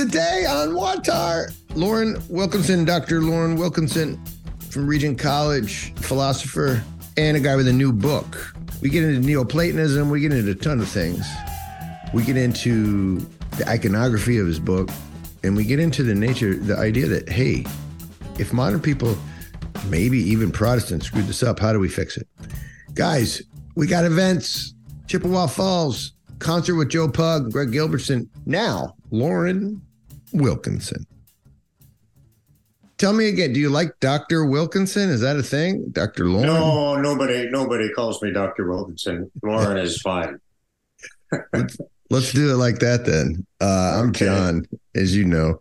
Today on Watar, Loren Wilkinson, Dr. Loren Wilkinson from Regent College, philosopher, and a guy with a new book. We get into Neoplatonism, we get into a ton of things. We get into the iconography of his book, and we get into the nature, the idea that, hey, if modern people, maybe even Protestants, screwed this up, how do we fix it? Guys, we got events, Chippewa Falls, concert with Joe Pug, Greg Gilbertson. Now, Loren Wilkinson. Tell me again, do you like Dr. Wilkinson? Is that a thing? Dr. Loren? No, nobody nobody calls me Dr. Wilkinson. Loren is fine. let's, let's, do it like that then. Uh, I'm okay. John, as you know.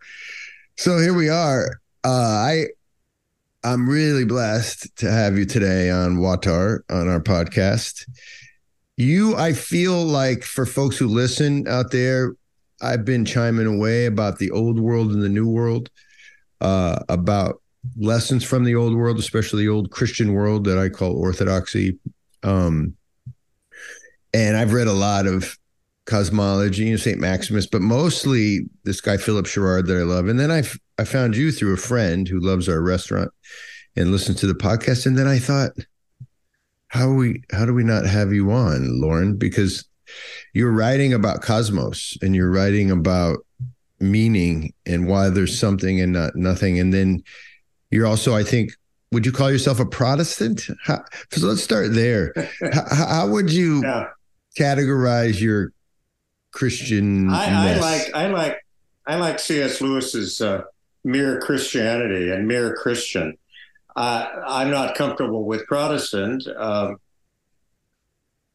So here we are. Uh, I I'm really blessed to have you today on Watar on our podcast. You, I feel like for folks who listen out there, I've been chiming away about the old world and the new world, uh, about lessons from the old world, especially the old Christian world that I call orthodoxy. Um, and I've read a lot of cosmology, you know, St. Maximus, but mostly this guy, Philip Sherrard, that I love. And then I, I found you through a friend who loves our restaurant and listens to the podcast. And then I thought, how we how do we not have you on, Loren? Because you're writing about cosmos and you're writing about meaning and why there's something and not nothing. And then you're also, I think, would you call yourself a Protestant? How, so let's start there. how, how, would you yeah. categorize your Christian? I, I, like I like I like C.S. Lewis's uh, mere Christianity and mere Christian. Uh, I'm not comfortable with Protestant. Um,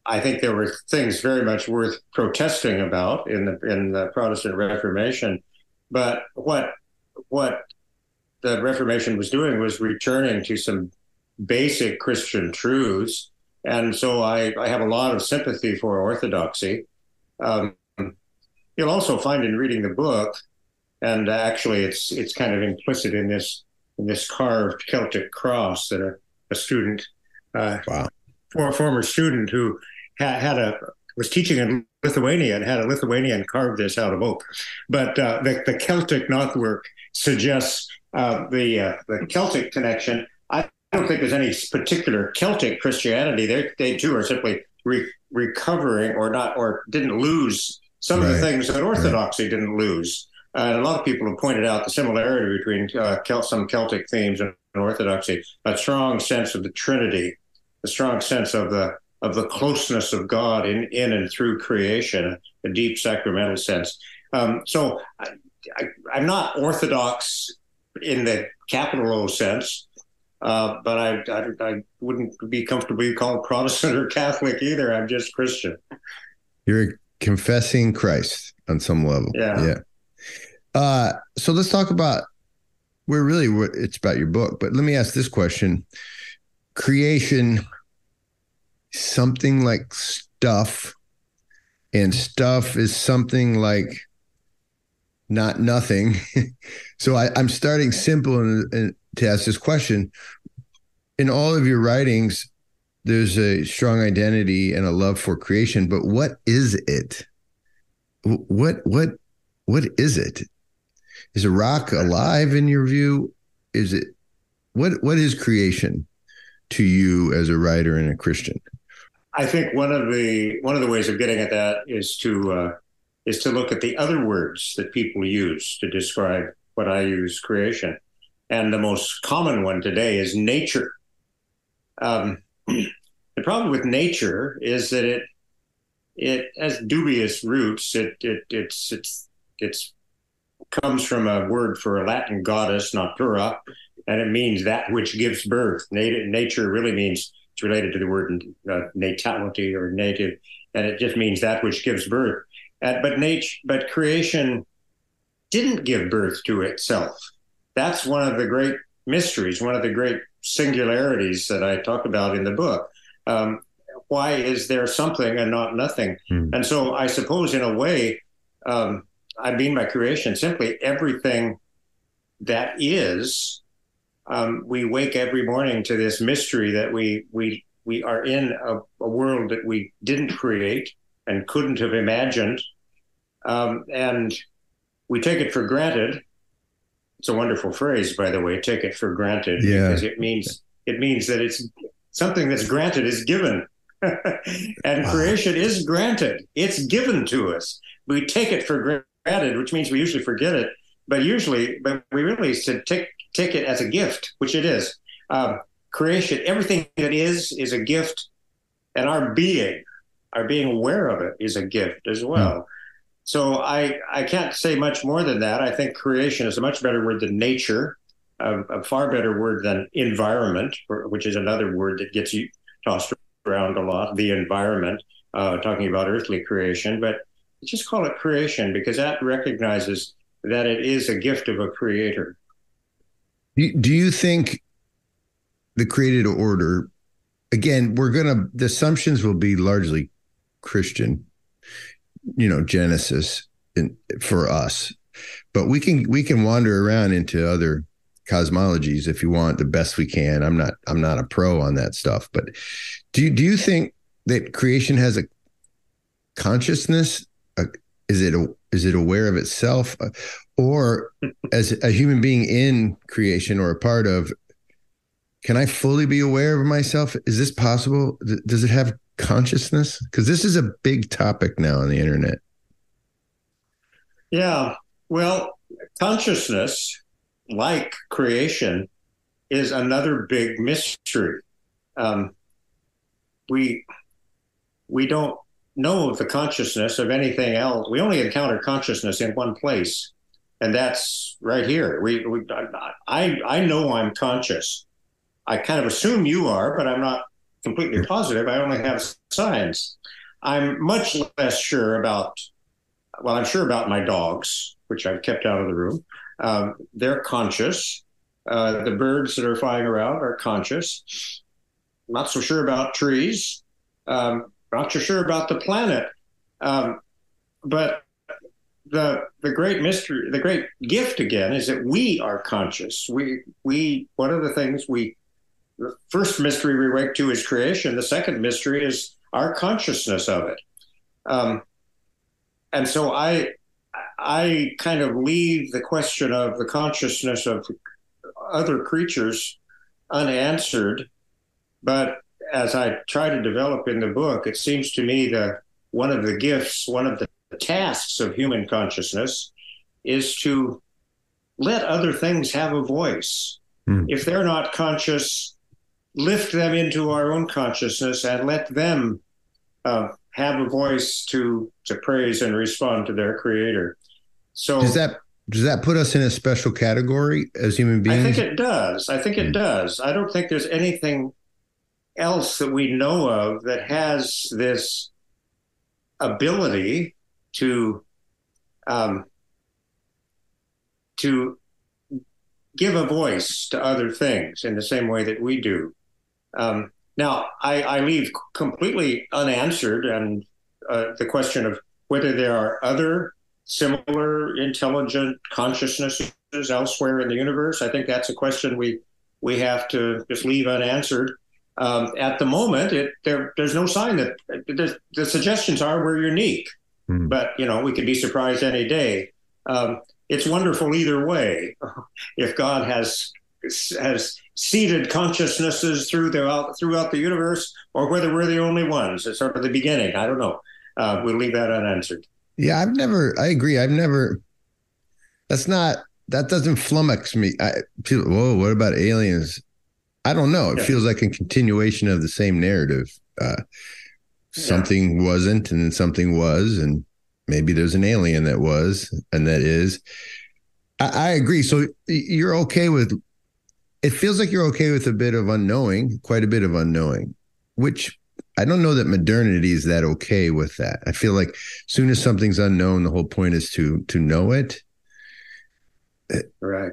I think there were things very much worth protesting about in the in the Protestant Reformation, but what what the Reformation was doing was returning to some basic Christian truths, and so I, I have a lot of sympathy for Orthodoxy. Um, you'll also find in reading the book, and actually it's it's kind of implicit in this in this carved Celtic cross that a, a student, uh, wow. for a former student who had, had a was teaching in Lithuania and had a Lithuanian carve this out of oak. But uh, the, the Celtic knotwork suggests uh, the uh, the Celtic connection. I don't think there's any particular Celtic Christianity. They they too are simply re- recovering or not or didn't lose some right. of the things that Orthodoxy right. didn't lose. And a lot of people have pointed out the similarity between uh, Celt- some Celtic themes and Orthodoxy, a strong sense of the Trinity, a strong sense of the of the closeness of God in in and through creation, a deep sacramental sense. Um, so I, am not Orthodox in the capital O sense, uh, but I, I, I wouldn't be comfortable called Protestant or Catholic either. I'm just Christian. You're confessing Christ on some level. Yeah. Yeah. Uh, so let's talk about. We're really what it's about your book, but let me ask this question: Creation something like stuff, and stuff is something like not nothing. so I, am starting simple and, and to ask this question. In all of your writings, there's a strong identity and a love for creation, but what is it? What what what is it? Is a rock alive in your view? Is it what what is creation to you as a writer and a Christian? I think one of the one of the ways of getting at that is to uh, is to look at the other words that people use to describe what I use creation, and the most common one today is nature. Um, the problem with nature is that it it has dubious roots. It it it's it's it's comes from a word for a Latin goddess, natura, and it means that which gives birth. Nature really means it's related to the word uh, natality or native, and it just means that which gives birth. Uh, but nature, but creation didn't give birth to itself. That's one of the great mysteries, one of the great singularities that I talk about in the book. Um, why is there something and not nothing? Hmm. And so I suppose, in a way, um, I mean by creation simply everything that is um, we wake every morning to this mystery that we we we are in a, a world that we didn't create and couldn't have imagined, um, and we take it for granted. It's a wonderful phrase, by the way. Take it for granted Yeah. because it means it means that it's something that's granted is given, and Wow. creation is granted. It's given to us. We take it for granted, which means we usually forget it. But usually, but we really should take take it as a gift, which it is. Um, creation, everything that is, is a gift, and our being, our being aware of it, is a gift as well. So I I can't say much more than that. I think creation is a much better word than nature, a, a far better word than environment, which is another word that gets you tossed around a lot. The environment, uh, talking about earthly creation, but just call it creation because that recognizes that it is a gift of a creator. Do, you think the created order, again, we're going to, the assumptions will be largely Christian, you know, Genesis in, for us, but we can, we can wander around into other cosmologies if you want the best we can. I'm not, I'm not a pro on that stuff, but do you, do you think that creation has a consciousness? A, is it, a, is it aware of itself? Uh, or as a human being in creation or a part of can i fully be aware of myself is this possible does it have consciousness because this is a big topic now on the internet Yeah. Well, consciousness, like creation, is another big mystery. Um, we we don't know the consciousness of anything else. We only encounter consciousness in one place, and that's right here. We, we I I know I'm conscious. I kind of assume you are, but I'm not completely positive. I only have signs. I'm much less sure about. Well, I'm sure about my dogs, which I've kept out of the room. Um, they're conscious. Uh, the birds that are flying around are conscious. Not so sure about trees. Um, not so sure about the planet. Um, but the the great mystery, the great gift again, is that we are conscious. We we one of the things we the first mystery we wake to is creation. The second mystery is our consciousness of it. Um, and so I I kind of leave the question of the consciousness of other creatures unanswered. But as I try to develop in the book, it seems to me that one of the gifts, one of the tasks of human consciousness is to let other things have a voice. Hmm. If they're not conscious, lift them into our own consciousness and let them uh, have a voice to to praise and respond to their creator. So does that does that put us in a special category as human beings? I think it does. I think it Hmm. does. I don't think there's anything else that we know of that has this ability to um, to give a voice to other things in the same way that we do. Um, now, I, I leave completely unanswered and uh, the question of whether there are other similar intelligent consciousnesses elsewhere in the universe. I think that's a question we we have to just leave unanswered. Um, at the moment, it, there, there's no sign that the, the suggestions are we're unique, Hmm. but you know we could be surprised any day. Um, it's wonderful either way. If God has has seeded consciousnesses through the, throughout the universe, or whether we're the only ones, it's sort of the beginning. I don't know. Uh, we'll leave that unanswered. yeah i've never i agree i've never that's not that doesn't flummox me i feel whoa what about aliens i don't know it Yeah. feels like a continuation of the same narrative uh something wasn't and then something was and maybe there's an alien that was and that is I, I agree so you're okay with it feels like you're okay with a bit of unknowing quite a bit of unknowing which i don't know that modernity is that okay with that i feel like soon as something's unknown the whole point is to to know it Right.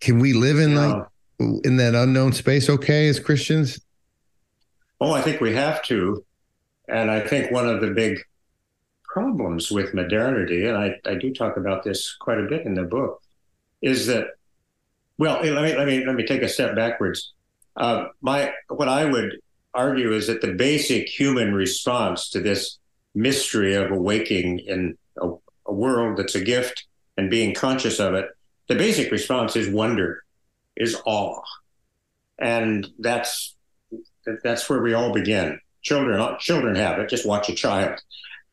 can we live in Yeah. like in that unknown space okay as christians Oh, I think we have to. And I think one of the big problems with modernity, and I, I do talk about this quite a bit in the book, is that well, let me let me let me take a step backwards. Uh, my what I would argue is that the basic human response to this mystery of awaking in a, a world that's a gift and being conscious of it, the basic response is wonder, is awe. And that's that's where we all begin. Children children have it. Just watch a child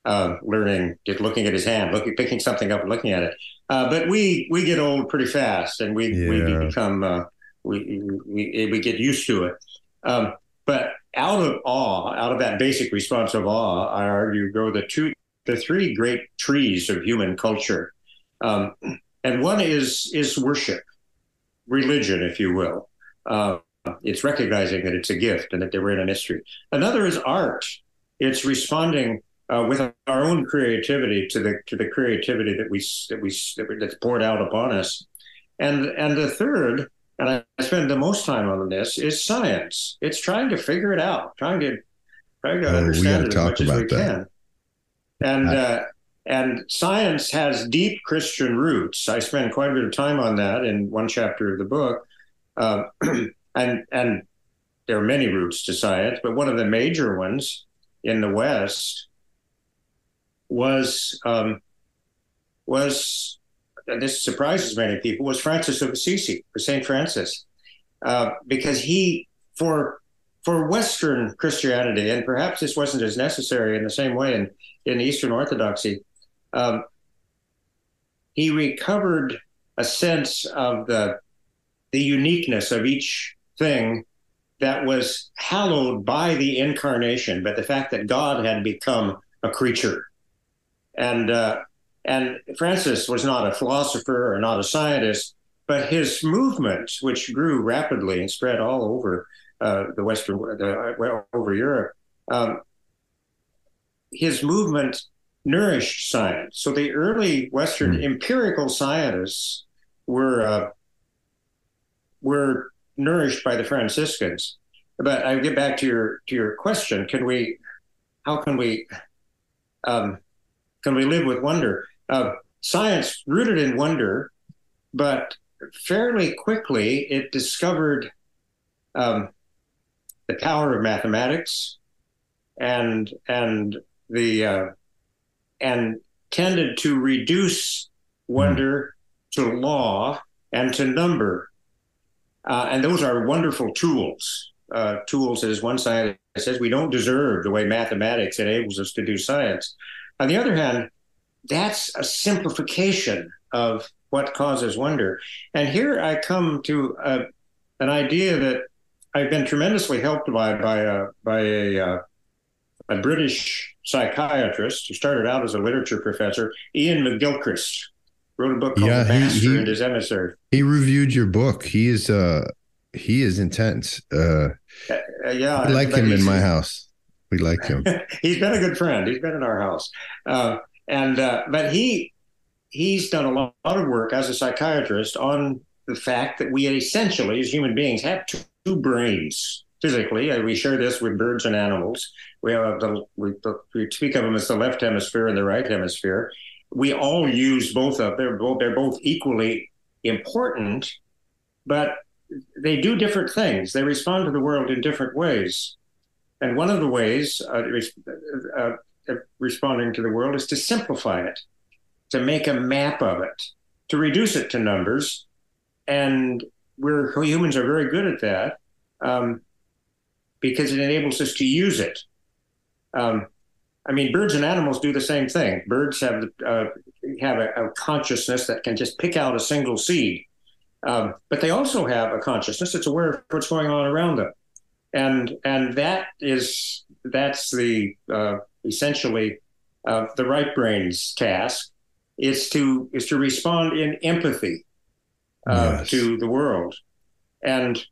uh, learning, just looking at his hand, looking, picking something up and looking at it. Uh, but we we get old pretty fast, and we yeah. we become uh, we, we we get used to it. Um, but out of awe, out of that basic response of awe, I argue go the two the three great trees of human culture. Um, and one is is worship, religion, if you will. Uh, it's recognizing that it's a gift and that we're in a mystery. Another is art. It's responding uh, with our own creativity to the to the creativity that we that we that's poured out upon us. And and the third, and I spend the most time on this, is science. It's trying to figure it out, trying to trying to oh, understand it as much as we that. can. And uh, and science has deep Christian roots. I spend quite a bit of time on that in one chapter of the book. Uh, and and there are many roots to science, but one of the major ones in the West was um, was and this surprises many people was Francis of Assisi or Saint Francis, uh, because he for for Western Christianity, and perhaps this wasn't as necessary in the same way in in Eastern Orthodoxy, um, he recovered a sense of the the uniqueness of each thing that was hallowed by the incarnation, but the fact that God had become a creature. And uh, and Francis was not a philosopher or not a scientist, but his movement, which grew rapidly and spread all over uh, the Western, uh, well, over Europe, um, his movement nourished science. So the early Western mm. empirical scientists were uh, were nourished by the Franciscans. But I get back to your to your question: Can we? How can we? Um, can we live with wonder? Uh, science rooted in wonder, but fairly quickly it discovered um, the power of mathematics and and the uh, and tended to reduce wonder mm. to law and to number uh, and those are wonderful tools. Uh, tools, as one scientist says, we don't deserve the way mathematics enables us to do science. On the other hand, that's a simplification of what causes wonder. And here I come to uh, an idea that I've been tremendously helped by by a by a, uh, a British psychiatrist who started out as a literature professor, Ian McGilchrist wrote a book called yeah, The Master he, he, and His Emissary. He reviewed your book. He is uh he is intense. Uh, uh yeah, I like him in my house. We like him. he's been a good friend. He's been in our house, uh, and uh, but he he's done a lot, lot of work as a psychiatrist on the fact that we essentially, as human beings, have two, two brains physically. Uh, we share this with birds and animals. We have the we, we speak of them as the left hemisphere and the right hemisphere, we all use both of they're both they're both equally important, but they do different things. They respond to the world in different ways, and one of the ways uh, uh, uh, responding to the world is to simplify it, to make a map of it, to reduce it to numbers, and we're humans are very good at that um, because it enables us to use it. Um, I mean, birds and animals do the same thing. Birds have uh, have a, a, consciousness that can just pick out a single seed, um, but they also have a consciousness that's aware of what's going on around them, and and that is that's the uh, essentially uh, the right brain's task is to is to respond in empathy uh, yes. to the world, and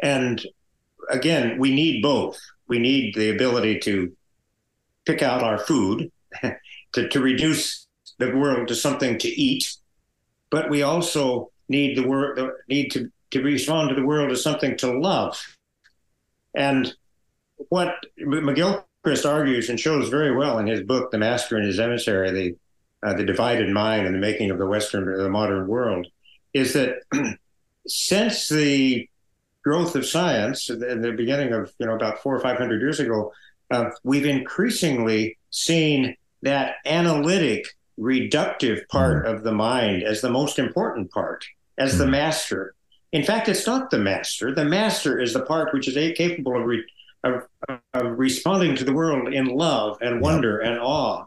and again, we need both. We need the ability to pick out our food, to, to reduce the world to something to eat, but we also need the world need to, to respond to the world as something to love. And what McGilchrist argues and shows very well in his book, The Master and His Emissary, the uh, the divided mind and the making of the Western the modern world, is that since the growth of science in the beginning of you know about four or five hundred years ago, uh, we've increasingly seen that analytic reductive part mm. of the mind as the most important part, as mm. the master. In fact, it's not the master. The master is the part which is capable of, re- of, of responding to the world in love and wonder and awe.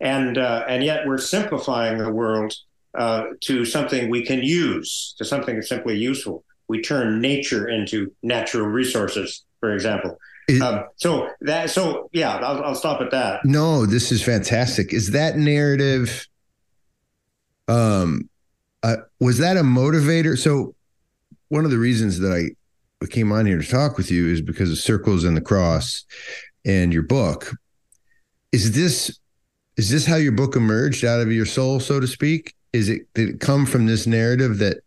And, uh, and yet we're simplifying the world uh, to something we can use, to something that's simply useful. We turn nature into natural resources, for example. It, um, so that, so yeah, I'll, I'll stop at that. No, this is fantastic. Is that narrative? Um, uh, was that a motivator? So one of the reasons that I came on here to talk with you is because of Circles and the Cross and your book. Is this is this how your book emerged out of your soul, so to speak? Is it did it come from this narrative that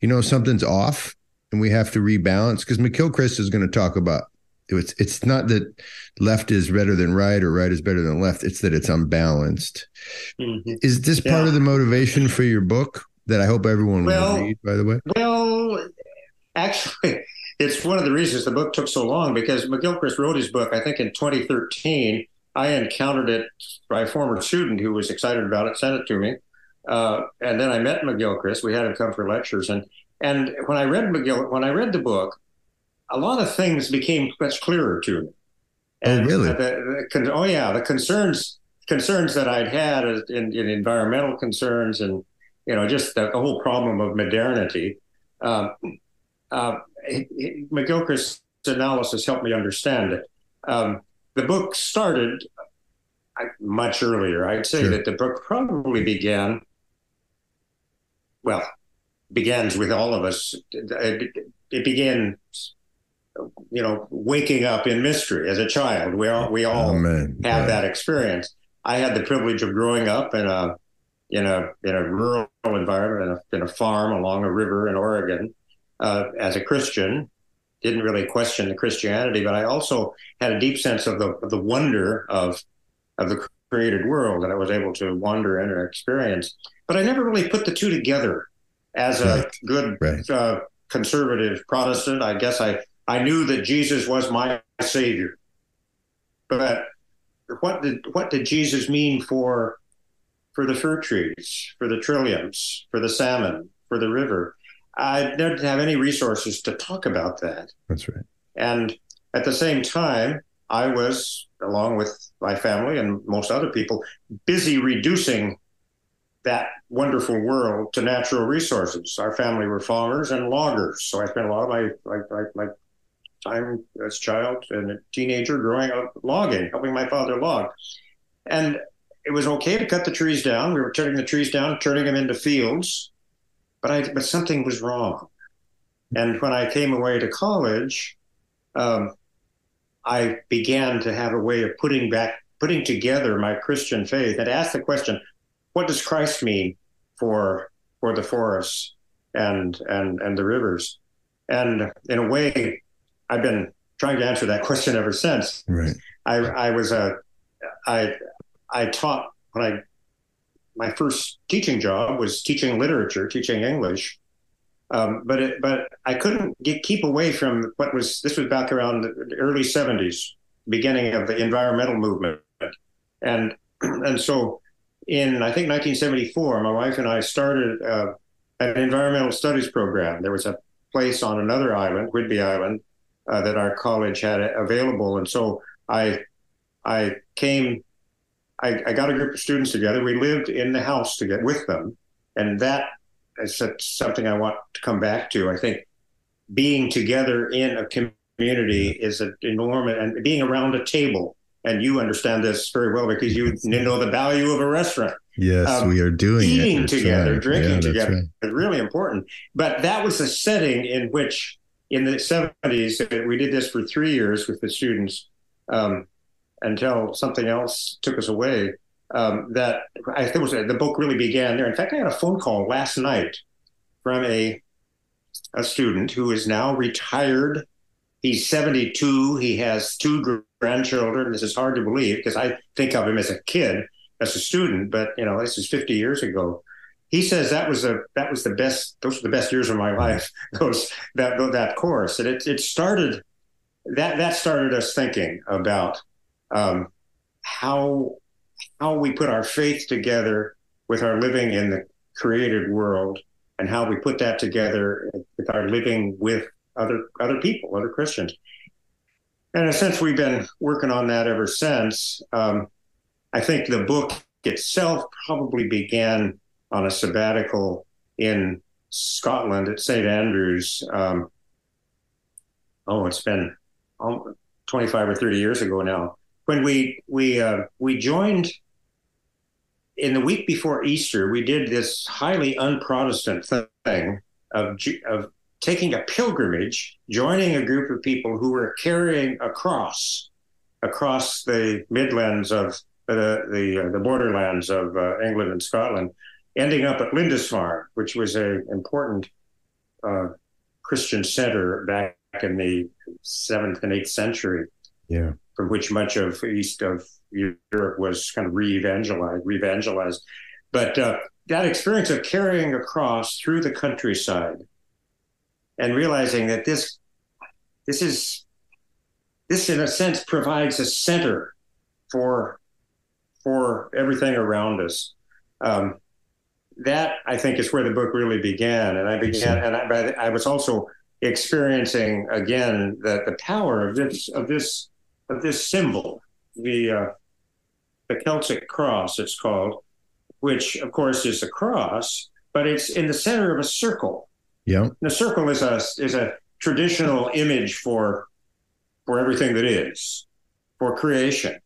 you know something's off and we have to rebalance? Because McGilchrist is going to talk about it's it's not that left is better than right or right is better than left. It's that it's unbalanced. Mm-hmm. Is this part of the motivation for your book that I hope everyone well, will read? By the way, well, actually, it's one of the reasons the book took so long because McGilchrist wrote his book, I think, in 2013. I encountered it by a former student who was excited about it, sent it to me, uh, and then I met McGilchrist. We had him come for lectures, and and when I read McGill, when I read the book, a lot of things became much clearer to me. Oh, and oh, really? The, the, oh, yeah. The concerns concerns that I'd had in, in environmental concerns and you know just the, the whole problem of modernity. Um, uh, McGilchrist's analysis helped me understand it. Um, the book started much earlier. I'd say sure. that the book probably began, well, begins with all of us. It, it began you know, waking up in mystery as a child. We all we all have yeah. that experience. I had the privilege of growing up in a in a in a rural environment, in a, in a farm along a river in Oregon, uh, as a Christian. Didn't really question the Christianity, but I also had a deep sense of the of the wonder of of the created world that I was able to wander in and experience. But I never really put the two together as a right. good right. Uh, conservative Protestant. I guess I I knew that Jesus was my Savior. But what did what did Jesus mean for for the fir trees, for the trilliums, for the salmon, for the river? I didn't have any resources to talk about that. That's right. And at the same time, I was, along with my family and most other people, busy reducing that wonderful world to natural resources. Our family were farmers and loggers, so I spent a lot of my my, my, my time as a child and a teenager growing up logging, helping my father log. And it was okay to cut the trees down. We were cutting the trees down, turning them into fields, but I but something was wrong. And when I came away to college, um, I began to have a way of putting back, putting together my Christian faith, and ask the question: What does Christ mean for for the forests and and and the rivers? And in a way, I've been trying to answer that question ever since. Right. I, I was a, I, I taught when I, my first teaching job was teaching literature, teaching English. Um, but it, but I couldn't get, keep away from what was this was back around the early '70s, beginning of the environmental movement, and and so in I think 1974, my wife and I started uh, an environmental studies program. There was a place on another island, Whidbey Island, uh, that our college had available. And so I, I came, I, I, got a group of students together. We lived in the house to get with them, and that is something I want to come back to. I think being together in a community is an enormous, and being around a table. And you understand this very well because you know the value of a restaurant. Yes, um, we are doing eating it. together, right. drinking yeah, together. Right. It's really important. But that was a setting in which in the 70s, we did this for three years with the students um, until something else took us away. Um, that I think was the book really began there. In fact, I had a phone call last night from a a student who is now retired. He's 72. He has two grandchildren. This is hard to believe because I think of him as a kid, as a student, but you know, this is 50 years ago he says that was a that was the best those were the best years of my life those that that course and it, it started that that started us thinking about um, how how we put our faith together with our living in the created world and how we put that together with our living with other other people, other Christians. And in a sense, we've been working on that ever since. Um, I think the book itself probably began on a sabbatical in Scotland at St. Andrews. Um, oh, it's been 25 or 30 years ago now. When we we uh, we joined in the week before Easter, we did this highly unprotestant thing of of taking a pilgrimage, joining a group of people who were carrying a cross across the Midlands of the the, uh, the borderlands of uh, England and Scotland, ending up at Lindisfarne, which was a important uh, Christian center back in the seventh and eighth century. Yeah, from which much of east of Europe was kind of re-evangelized, re-evangelized. But uh, that experience of carrying a cross through the countryside and realizing that this this is this in a sense provides a center for for everything around us. Um, that I think is where the book really began, and I began, and I, I was also experiencing again that the power of this of this of this symbol, the uh, the Celtic cross, it's called, which of course is a cross, but it's in the center of a circle. Yeah. The circle is a is a traditional image for for everything that is, for creation.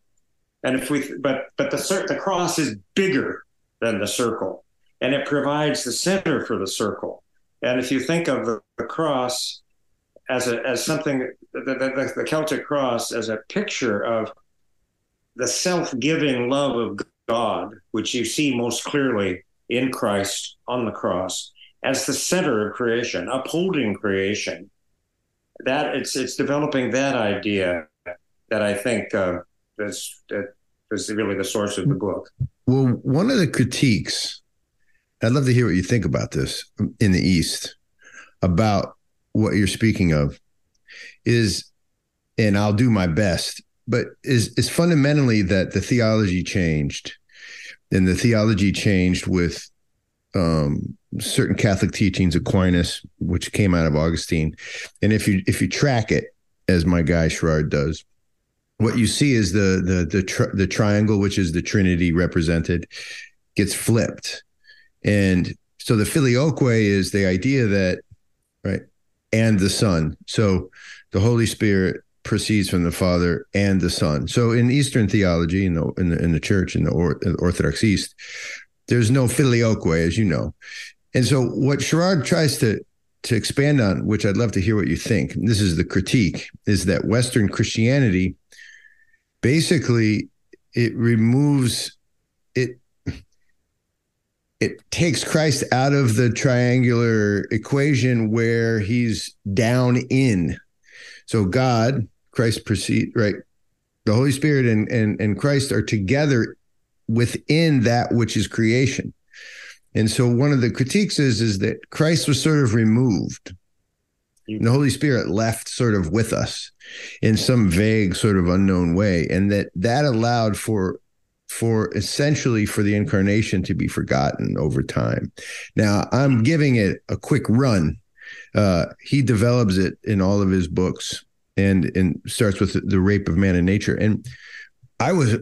And if we but but the the cross is bigger than the circle, and it provides the center for the circle. And if you think of the, the cross as a as something the, the, the Celtic cross as a picture of the self-giving love of God, which you see most clearly in Christ on the cross, as the center of creation, upholding creation. That it's it's developing that idea that I think uh, is is really the source of the book. Well, one of the critiques, I'd love to hear what you think about this in the East about what you're speaking of, is, and I'll do my best, but is is fundamentally that the theology changed, and the theology changed with um, certain Catholic teachings, Aquinas, which came out of Augustine, and if you if you track it, as my guy Sherrard does, what you see is the the the tri- the triangle, which is the Trinity represented, gets flipped, and so the filioque is the idea that right and the Son. So the Holy Spirit proceeds from the Father and the Son. So in Eastern theology, in the in the, in the Church in the, or, in the Orthodox East, there's no filioque, as you know. And so what Sherrard tries to to expand on, which I'd love to hear what you think. This is the critique: is that Western Christianity basically it removes it it takes Christ out of the triangular equation where he's down in. So God, Christ proceed right. The Holy Spirit and, and, and Christ are together within that which is creation. And so one of the critiques is, is that Christ was sort of removed. And the Holy Spirit left sort of with us in some vague sort of unknown way. And that that allowed for for essentially for the incarnation to be forgotten over time. Now I'm giving it a quick run. Uh, he develops it in all of his books and and starts with the rape of man and nature. And I was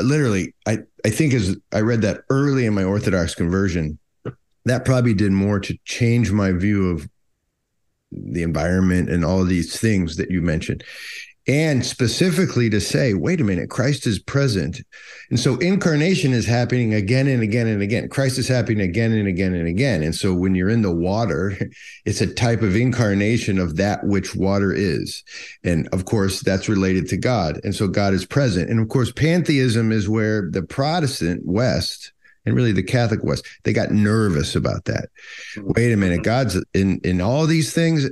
literally, I I think as I read that early in my Orthodox conversion, that probably did more to change my view of the environment and all these things that you mentioned and specifically to say, wait a minute, Christ is present. And so incarnation is happening again and again and again. Christ is happening again and again and again. And so when you're in the water, it's a type of incarnation of that which water is. And of course, that's related to God. And so God is present. And of course, pantheism is where the Protestant West, and really the Catholic West, they got nervous about that. Wait a minute, God's in in all these things.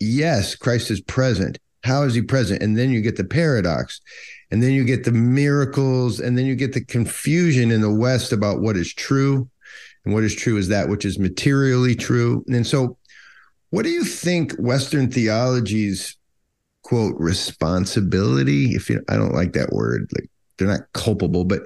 Yes, Christ is present how is he present? And then you get the paradox. And then you get the miracles. And then you get the confusion in the West about what is true. And what is true is that which is materially true. And so, what do you think Western theology's quote responsibility? If you, I don't like that word, like they're not culpable, but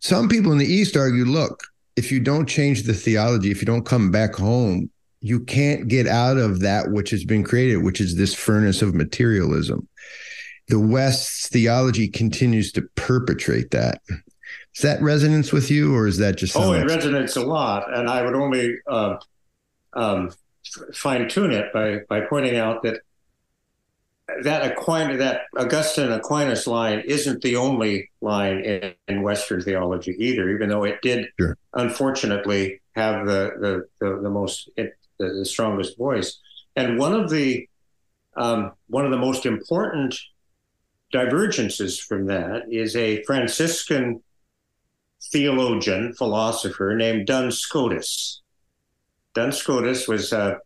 some people in the East argue, look, if you don't change the theology, if you don't come back home, you can't get out of that which has been created, which is this furnace of materialism. The West's theology continues to perpetrate that. Is that resonance with you, or is that just? Oh, it resonates a lot, and I would only uh, um, fine tune it by by pointing out that that Aquinas, that Augustine Aquinas line isn't the only line in, in Western theology either, even though it did sure. unfortunately have the the, the, the most it, the, the, strongest voice. And one of the um, one of the most important divergences from that is a Franciscan theologian philosopher named Duns Scotus. Duns Scotus was a,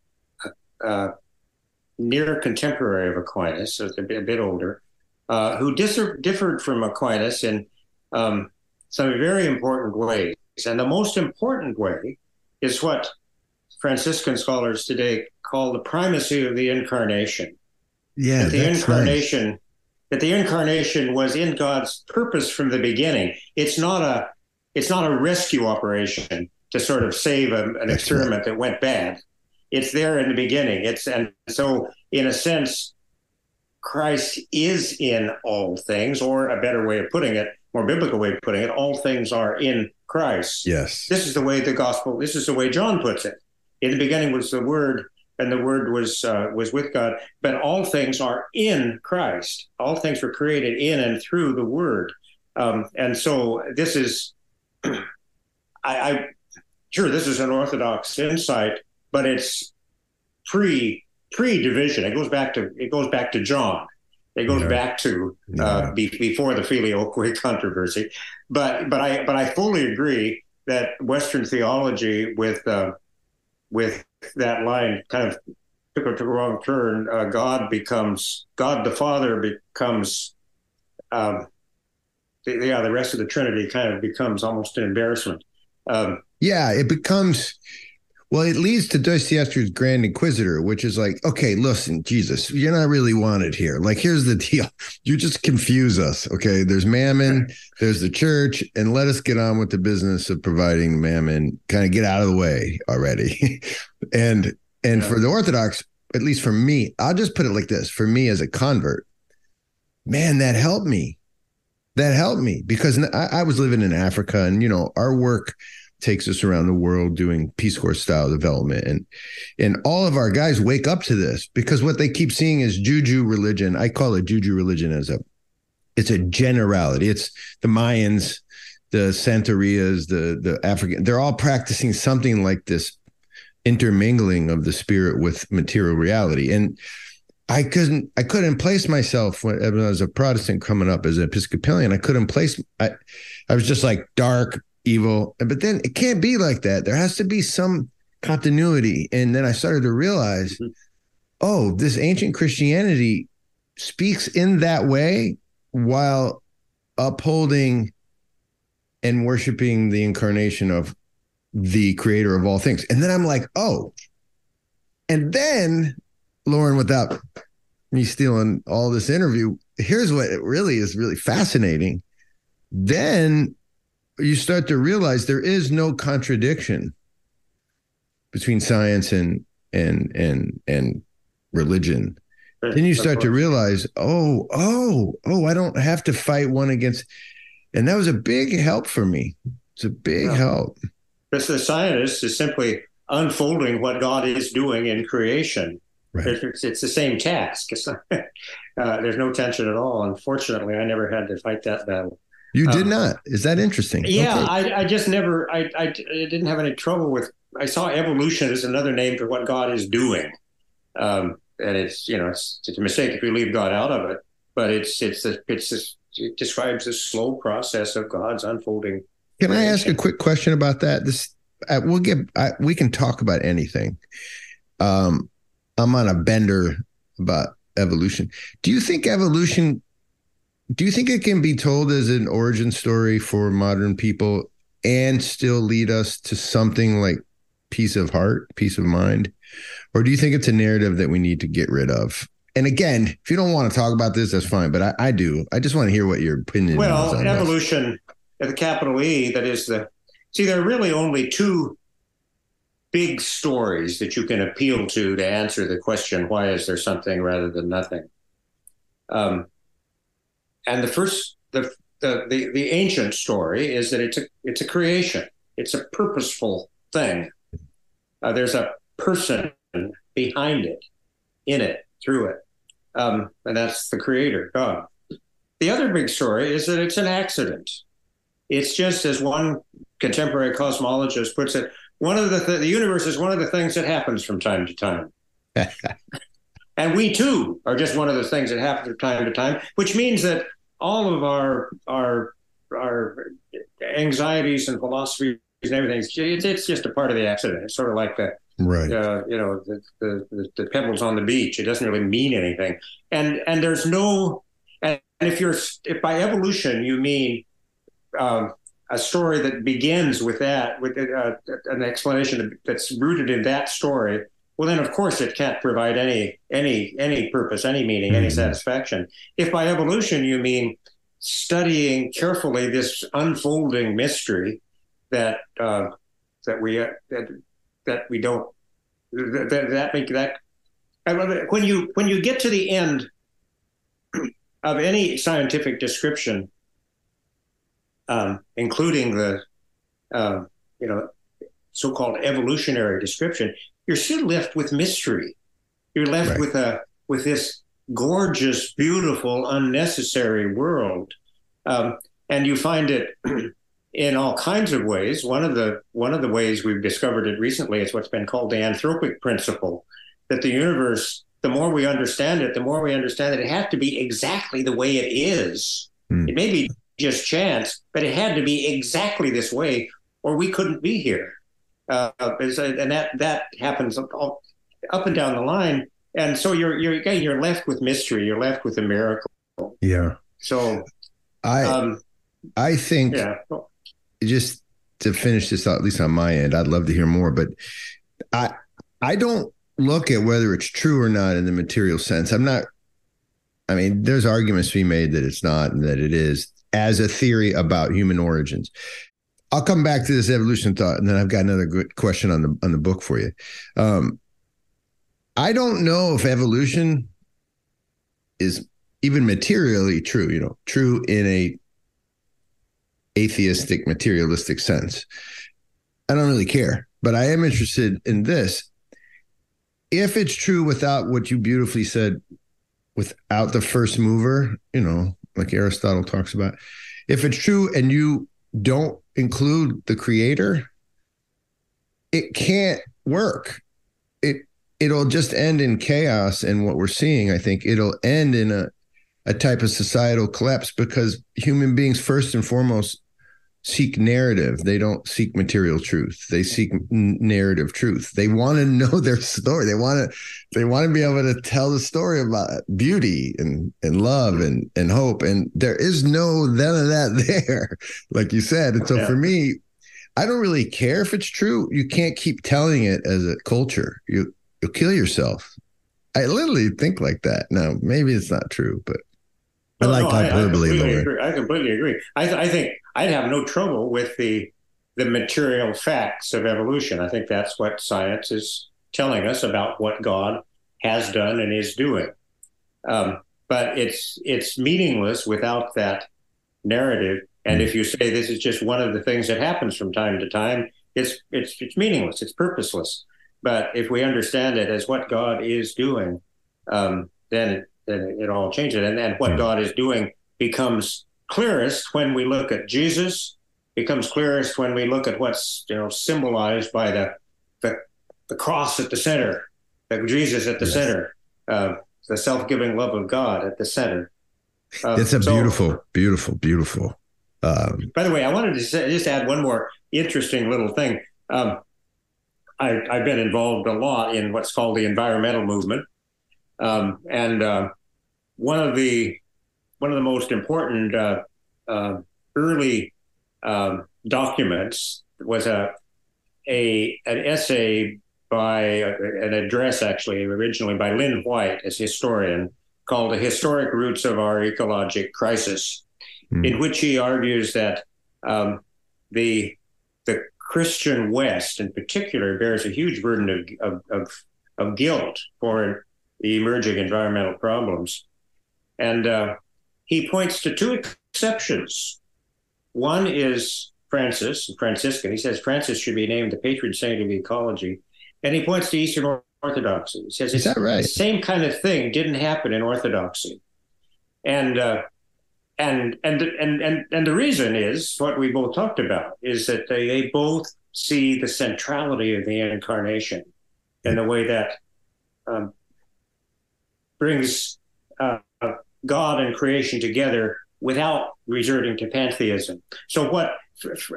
a, a near contemporary of Aquinas, so a bit, a bit older, uh, who dis- differed from Aquinas in um, some very important ways. And the most important way is what Franciscan scholars today call the primacy of the incarnation. Yeah, that the incarnation nice. that the incarnation was in God's purpose from the beginning. It's not a it's not a rescue operation to sort of save a, an that's experiment right. that went bad it's there in the beginning. It's and so in a sense, Christ is in all things, or a better way of putting it, more biblical way of putting it, all things are in Christ. Yes. This is the way the gospel. This is the way John puts it. In the beginning was the Word, and the Word was uh, was with God. But all things are in Christ. All things were created in and through the Word. Um, and so this is, I, I sure this is an orthodox insight but it's pre pre division. It goes back to it goes back to John. It goes yeah. back to uh, yeah. be, before the filioque controversy. But but I but I fully agree that Western theology with uh, with that line kind of took a, wrong turn. Uh, God becomes God the Father becomes. Um, the, yeah, the rest of the Trinity kind of becomes almost an embarrassment. Um, yeah, it becomes well, it leads to Dostoevsky's Grand Inquisitor, which is like, okay, listen, Jesus, you're not really wanted here. Like, here's the deal. You just confuse us. Okay. There's mammon, there's the church, and let us get on with the business of providing mammon, kind of get out of the way already. and and yeah. for the Orthodox, at least for me, I'll just put it like this for me as a convert, man, that helped me. That helped me because I, I was living in Africa and, you know, our work takes us around the world doing Peace Corps style development. And and all of our guys wake up to this because what they keep seeing is juju religion. I call it juju religion as a it's a generality. It's the Mayans, the Santerias, the the African, they're all practicing something like this intermingling of the spirit with material reality. And I couldn't I couldn't place myself when, when I was a Protestant coming up as an Episcopalian. I couldn't place I I was just like dark, evil. But then it can't be like that. There has to be some continuity. And then I started to realize, mm-hmm. oh, this ancient Christianity speaks in that way while upholding and worshiping the incarnation of the creator of all things. And then I'm like, oh. And then, Loren, without me stealing all this interview, here's what it really is really fascinating. Then you start to realize there is no contradiction between science and and and and religion. Then you start to realize oh oh oh i don't have to fight one against and that was a big help for me. It's a big yeah. help. Because the scientist is simply unfolding what god is doing in creation. Right. it's, it's the same task. Uh, there's no tension at all. Unfortunately i never had to fight that battle you did um, not. Is that interesting? Yeah, okay. I, I just never. I, I, I didn't have any trouble with. I saw evolution as another name for what God is doing, um, and it's you know it's, it's, a mistake if we leave God out of it. But it's it's a, it's a, it describes the slow process of God's unfolding. Can. I ask a quick question about that? This uh, we'll get. I, we can talk about anything. Um, I'm on a bender about evolution. Do you think evolution do you think it can be told as an origin story for modern people and still lead us to something like peace of heart, peace of mind? Or do you think it's a narrative that we need to get rid of? And again, if you don't want to talk about this, that's fine. But I, I do. I just want to hear what your opinion well, is. Well, evolution, the capital E, that is the see, there are really only two big stories that you can appeal to to answer the question, why is there something rather than nothing? Um, and the first, the, the, the, the ancient story is that it's a, it's a creation. It's a purposeful thing. Uh, there's a person behind it, in it, through it. Um, and that's the creator, God. The other big story is that it's an accident. It's just as one contemporary cosmologist puts it, one of the th- the universe is one of the things that happens from time to time. and we too are just one of the things that happens from time to time, which means that all of our our our anxieties and philosophies and everything it's, it's just a part of the accident. It's sort of like the right uh, you know the, the, the pebbles on the beach. It doesn't really mean anything, and and there's no and if you're if by evolution you mean um, a story that begins with that, with uh, an explanation that's rooted in that story, well, then of course it can't provide any any any purpose, any meaning, mm-hmm. any satisfaction. If by evolution you mean studying carefully this unfolding mystery that uh, that we uh, that that we don't that that make that when you when you get to the end of any scientific description um, including the uh, you know so-called evolutionary description, you're still left with mystery. You're left right. with a with this gorgeous, beautiful, unnecessary world, um, and you find it in all kinds of ways. One of the one of the ways we've discovered it recently is what's been called the anthropic principle, that the universe. The more we understand it, the more we understand that it has to be exactly the way it is. Mm. It may be just chance, but it had to be exactly this way, or we couldn't be here. Uh, and that that happens up, up and down the line, and so you're you're again you're left with mystery. You're left with a miracle. Yeah. So, I um, I think yeah. just to finish this out, at least on my end, I'd love to hear more, but I I don't look at whether it's true or not in the material sense. I'm not. I mean, there's arguments to be made that it's not and that it is as a theory about human origins. I'll come back to this evolution thought, and then I've got another good question on the on the book for you. Um, I don't know if evolution is even materially true. You know, true in a atheistic, materialistic sense. I don't really care, but I am interested in this. If it's true without what you beautifully said, without the first mover, you know, like Aristotle talks about. If it's true and you don't include the creator, it can't work. It it'll just end in chaos and what we're seeing, I think it'll end in a a type of societal collapse because human beings first and foremost seek narrative. They don't seek material truth. They seek narrative truth. They want to know their story. They want to they want to be able to tell the story about beauty and and love and and hope. And there is no none of that there, like you said. And so yeah. for me, I don't really care if it's true. You can't keep telling it as a culture. You you'll kill yourself. I literally think like that. Now, maybe it's not true, but I like no, hyperbole. I, I, completely agree. I completely agree. I, I think I'd have no trouble with the the material facts of evolution. I think that's what science is telling us about what God has done and is doing. Um, but it's it's meaningless without that narrative. And if you say this is just one of the things that happens from time to time, it's it's it's meaningless. It's purposeless. But if we understand it as what God is doing, um, then then it all changes. And and what God is doing becomes clearest when we look at Jesus, becomes clearest when we look at what's you know symbolized by the the, the cross at the center, the Jesus at the yes. center, uh, the self-giving love of God at the center. Uh, it's a so, beautiful, beautiful, beautiful. Um, by the way, I wanted to say, just add one more interesting little thing. Um, I, have been involved a lot in what's called the environmental movement, um, and uh, one of the one of the most important uh, uh, early um, documents was a, a an essay by an address actually originally by Lynn White as historian called "The Historic Roots of Our Ecologic Crisis," mm. in which he argues that um, the the Christian West, in particular, bears a huge burden of, of, of, of guilt for the emerging environmental problems. And uh, he points to two exceptions. One is Francis, and Franciscan. He says Francis should be named the patron saint of ecology. And he points to Eastern Orthodoxy. He says Is that right? the same kind of thing didn't happen in Orthodoxy. And uh, and and and and and the reason is what we both talked about is that they, they both see the centrality of the incarnation in the way that um, brings uh, God and creation together without resorting to pantheism. So what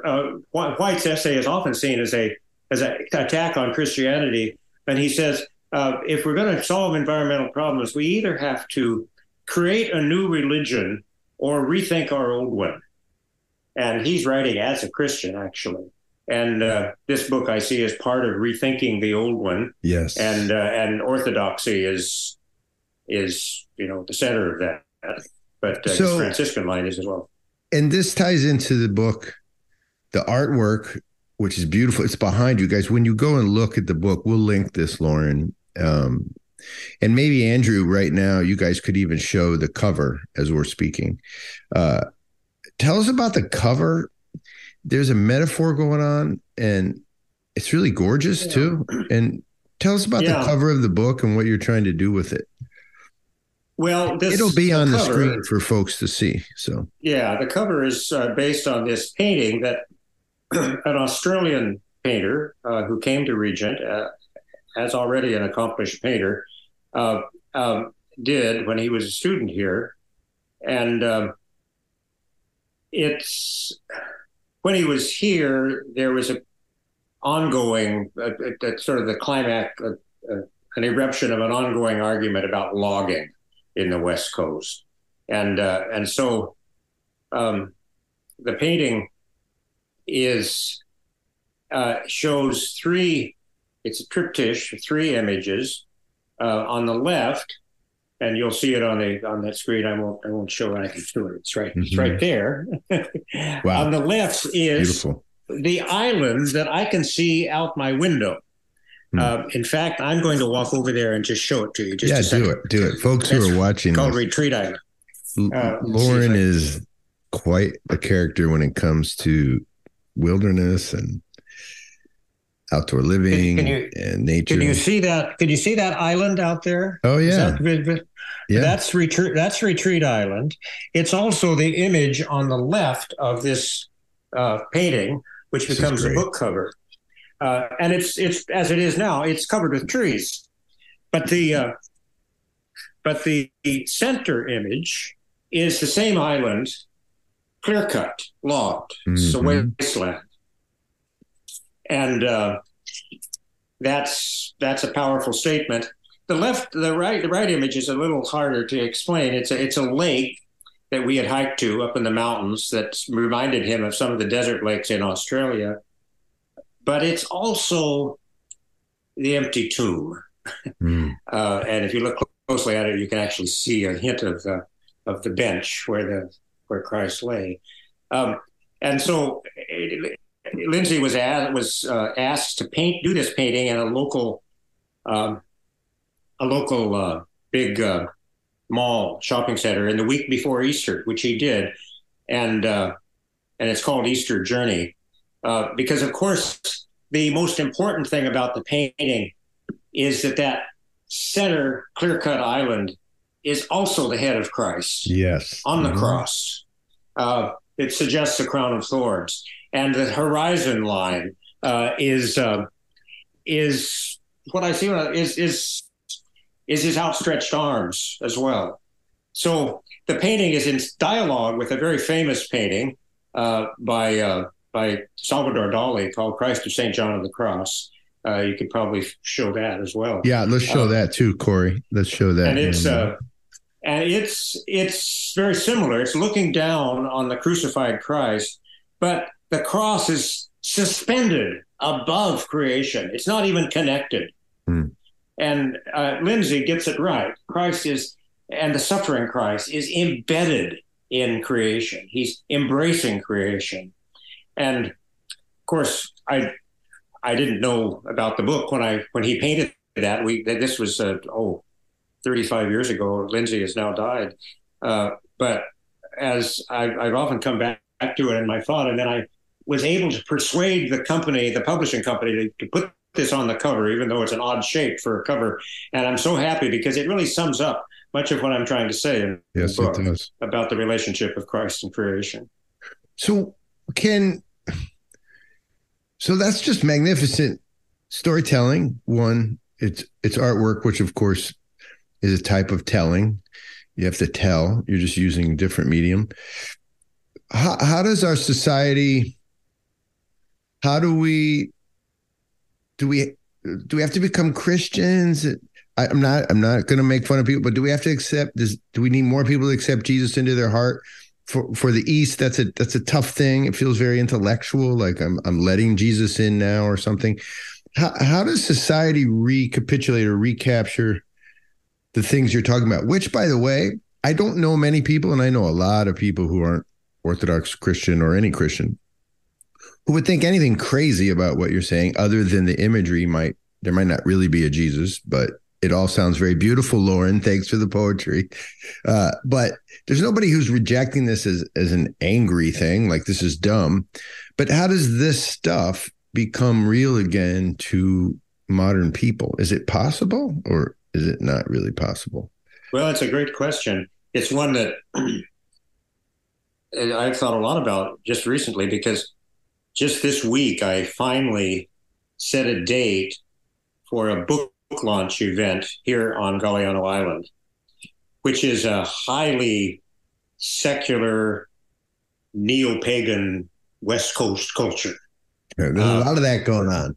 uh, White's essay is often seen as a as an attack on Christianity, and he says uh, if we're going to solve environmental problems, we either have to create a new religion or rethink our old one. And he's writing as a Christian, actually. And uh, this book I see as part of rethinking the old one. Yes. And uh, and orthodoxy is is you know the center of that. But uh, so, Franciscan line is as well. And this ties into the book, the artwork, which is beautiful. It's behind you guys. When you go and look at the book, we'll link this, Loren. Um, and maybe Andrew, right now, you guys could even show the cover as we're speaking. Uh, tell us about the cover. There's a metaphor going on, and it's really gorgeous yeah. too. And tell us about yeah. the cover of the book and what you're trying to do with it. Well, this, it'll be on the, cover, screen for folks to see. So, yeah, the cover is uh, based on this painting that an Australian painter uh, who came to Regent uh, as already an accomplished painter, uh, um, did when he was a student here. And um, it's when he was here, there was a ongoing, uh, uh, sort of the climax, uh, uh, an eruption of an ongoing argument about logging in the West Coast, and uh, and so um, the painting is uh, shows three it's a triptych, three images. Uh, on the left, and you'll see it on the on that screen. I won't I won't show anything to it. It's right. Mm-hmm. It's right there. wow. On the left is Beautiful. the island that I can see out my window. Hmm. Uh, in fact, I'm going to walk over there and just show it to you. Just yeah, do it, do it, folks That's who are watching. Called this, Retreat Island. Uh, Loren is quite a character when it comes to wilderness and outdoor living can you, and nature. Can you see that? Can you see that island out there? Oh yeah. That, yeah. That's retreat. That's Retreat Island. It's also the image on the left of this uh, painting, which this becomes a book cover. Uh, and it's it's as it is now. It's covered with trees, but the uh, but the, the center image is the same island, clear cut, logged. Mm-hmm. It's a mm-hmm. wasteland and uh, that's that's a powerful statement. The left, the right, the right image is a little harder to explain. It's a it's a lake that we had hiked to up in the mountains that reminded him of some of the desert lakes in Australia, but it's also the empty tomb. Mm. Uh, and if you look closely at it, you can actually see a hint of the of the bench where the where Christ lay. Um, and so Lindsay was asked, was uh, asked to paint, do this painting at a local, um, a local uh, big uh, mall shopping center in the week before Easter, which he did, and uh, and it's called Easter Journey, uh, because of course the most important thing about the painting is that that center clear cut island is also the head of Christ. Yes, on the mm-hmm. cross. Uh, it suggests a crown of thorns and the horizon line uh, is uh, is what I see is is is his outstretched arms as well. So the painting is in dialogue with a very famous painting uh, by uh, by Salvador Dali called Christ of Saint John of the Cross. Uh, you could probably show that as well. Yeah, let's show uh, that too, Corey. Let's show that. And it's and it's it's very similar. It's looking down on the crucified Christ, but the cross is suspended above creation. It's not even connected. Mm. And uh, Lindsay gets it right. Christ is, and the suffering Christ is embedded in creation. He's embracing creation. And of course, I I didn't know about the book when I when he painted that. We this was uh, oh 35 years ago. Lindsay has now died, uh, but as I've, I've often come back to it in my thought, and then I was able to persuade the company, the publishing company, to, to put this on the cover, even though it's an odd shape for a cover. And I'm so happy because it really sums up much of what I'm trying to say in yes, the book about the relationship of Christ and creation. So can so that's just magnificent storytelling. One, it's it's artwork, which of course is a type of telling. You have to tell. You're just using a different medium. How, how does our society? How do we? Do we do we have to become Christians? I, am not. I'm not going to make fun of people, but do we have to accept this? Do we need more people to accept Jesus into their heart? For for the East, that's a that's a tough thing. It feels very intellectual, like I'm I'm letting Jesus in now or something. How how does society recapitulate or recapture the things you're talking about? Which, by the way, I don't know many people, and I know a lot of people who aren't Orthodox Christian or any Christian who would think anything crazy about what you're saying, other than the imagery might there might not really be a Jesus, but it all sounds very beautiful, Loren. Thanks for the poetry. Uh, but there's nobody who's rejecting this as, as an angry thing, like this is dumb. But how does this stuff become real again to modern people? Is it possible or is it not really possible? Well, it's a great question. It's one that I've thought a lot about just recently because just this week I finally set a date for a book launch event here on Galiano Island, which is a highly secular, neo pagan West Coast culture. There's a uh, lot of that going on.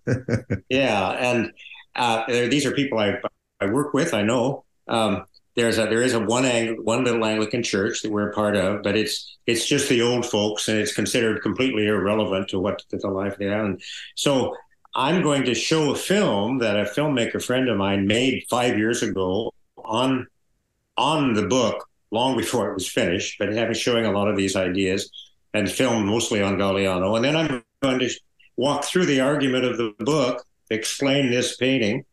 yeah, and uh, these are people I, I work with. I know um, there's a there is a one ang- one little Anglican church that we're a part of, but it's it's just the old folks, and it's considered completely irrelevant to what to the life of the island. So I'm going to show a film that a filmmaker friend of mine made five years ago on on the book long before it was finished, but having showing a lot of these ideas and filmed mostly on Galiano. And then I'm going to walk through the argument of the book, explain this painting.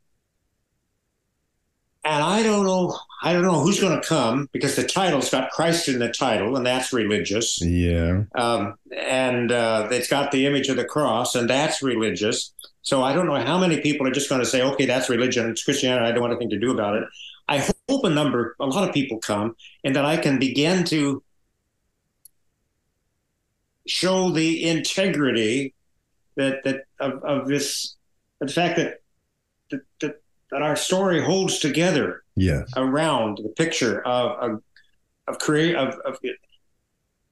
And I don't know, I don't know who's going to come because the title's got Christ in the title, and that's religious. Yeah. Um, and uh, it's got the image of the cross, and that's religious. So I don't know how many people are just going to say, okay, that's religion, it's Christianity, I don't want anything to do about it. I hope a number, a lot of people come, and that I can begin to show the integrity that that of, of this, the fact that that, that that our story holds together. Yes. around the picture of of, of create of, of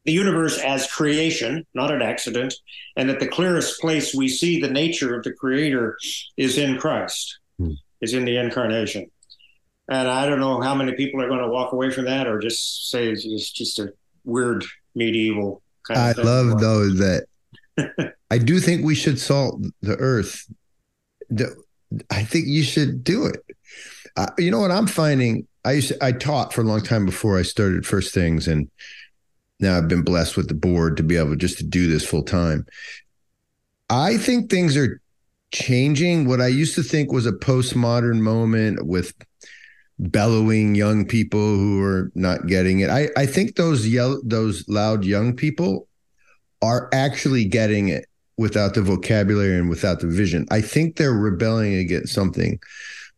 the universe as creation, not an accident, and that the clearest place we see the nature of the creator is in Christ, hmm. is in the incarnation. And I don't know how many people are going to walk away from that or just say it's just a weird medieval kind of I love though that I do think we should salt the earth. I think you should do it. Uh, you know what I'm finding? I used to, I taught for a long time before I started First Things, and now I've been blessed with the board to be able just to do this full time. I think things are changing. What I used to think was a postmodern moment with bellowing young people who are not getting it. I, I think those yell those loud young people are actually getting it without the vocabulary and without the vision. I think they're rebelling against something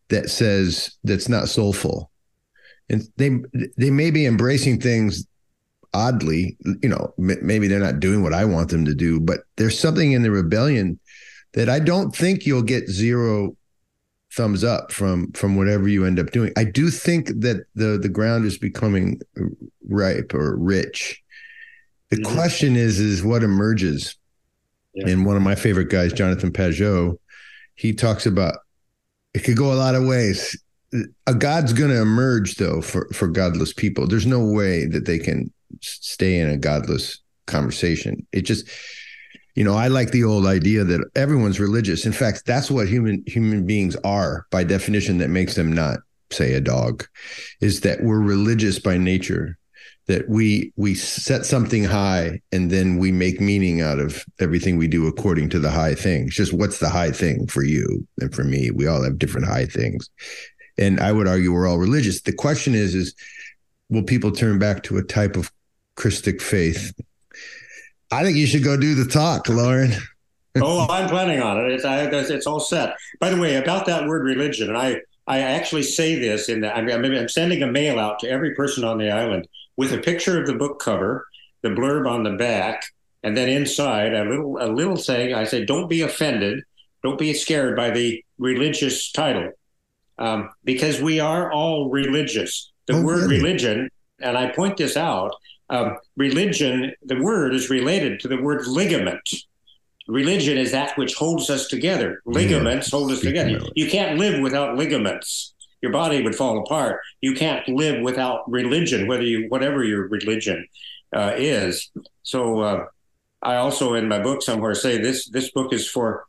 that says that's not soulful. And they they may be embracing things oddly, you know, maybe they're not doing what I want them to do, but there's something in the rebellion that I don't think you'll get zero thumbs up from from whatever you end up doing. I do think that the the ground is becoming ripe or rich. The mm-hmm. question is is what emerges. Yeah. And one of my favorite guys, Jonathan Pageau, he talks about it could go a lot of ways. A God's going to emerge though for for godless people. There's no way that they can stay in a godless conversation. It just, you know, I like the old idea that everyone's religious. In fact, that's what human human beings are by definition. That makes them not, say, a dog, is that we're religious by nature. that we we set something high and then we make meaning out of everything we do according to the high thing. It's just what's the high thing for you and for me? We all have different high things. And I would argue we're all religious. The question is is will people turn back to a type of Christic faith? I think you should go do the talk, Loren. oh, I'm planning on it. It's, I, it's all set. By the way, about that word religion, and I I actually say this in that I'm, I'm sending a mail out to every person on the island with a picture of the book cover, the blurb on the back, and then inside a little a little saying. I say, "Don't be offended. Don't be scared by the religious title, um, because we are all religious. The oh, word really? religion, and I point this out. Um, religion, the word is related to the word ligament. Religion is that which holds us together. Ligaments yeah, hold us together. You can't live without ligaments your body would fall apart. You can't live without religion, whether you whatever your religion uh, is. So uh, I also in my book somewhere say this this book is for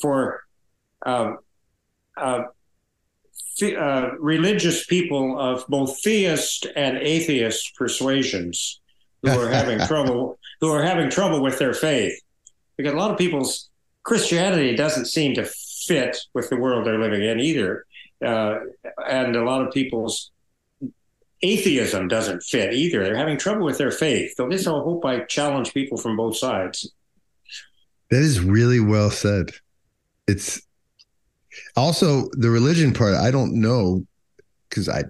for um, uh, uh, religious people of both theist and atheist persuasions who are having trouble who are having trouble with their faith because a lot of people's Christianity doesn't seem to fit with the world they're living in either uh, and a lot of people's atheism doesn't fit either. They're having trouble with their faith. So this, I hope I challenge people from both sides. That is really well said. It's also the religion part. I don't know because I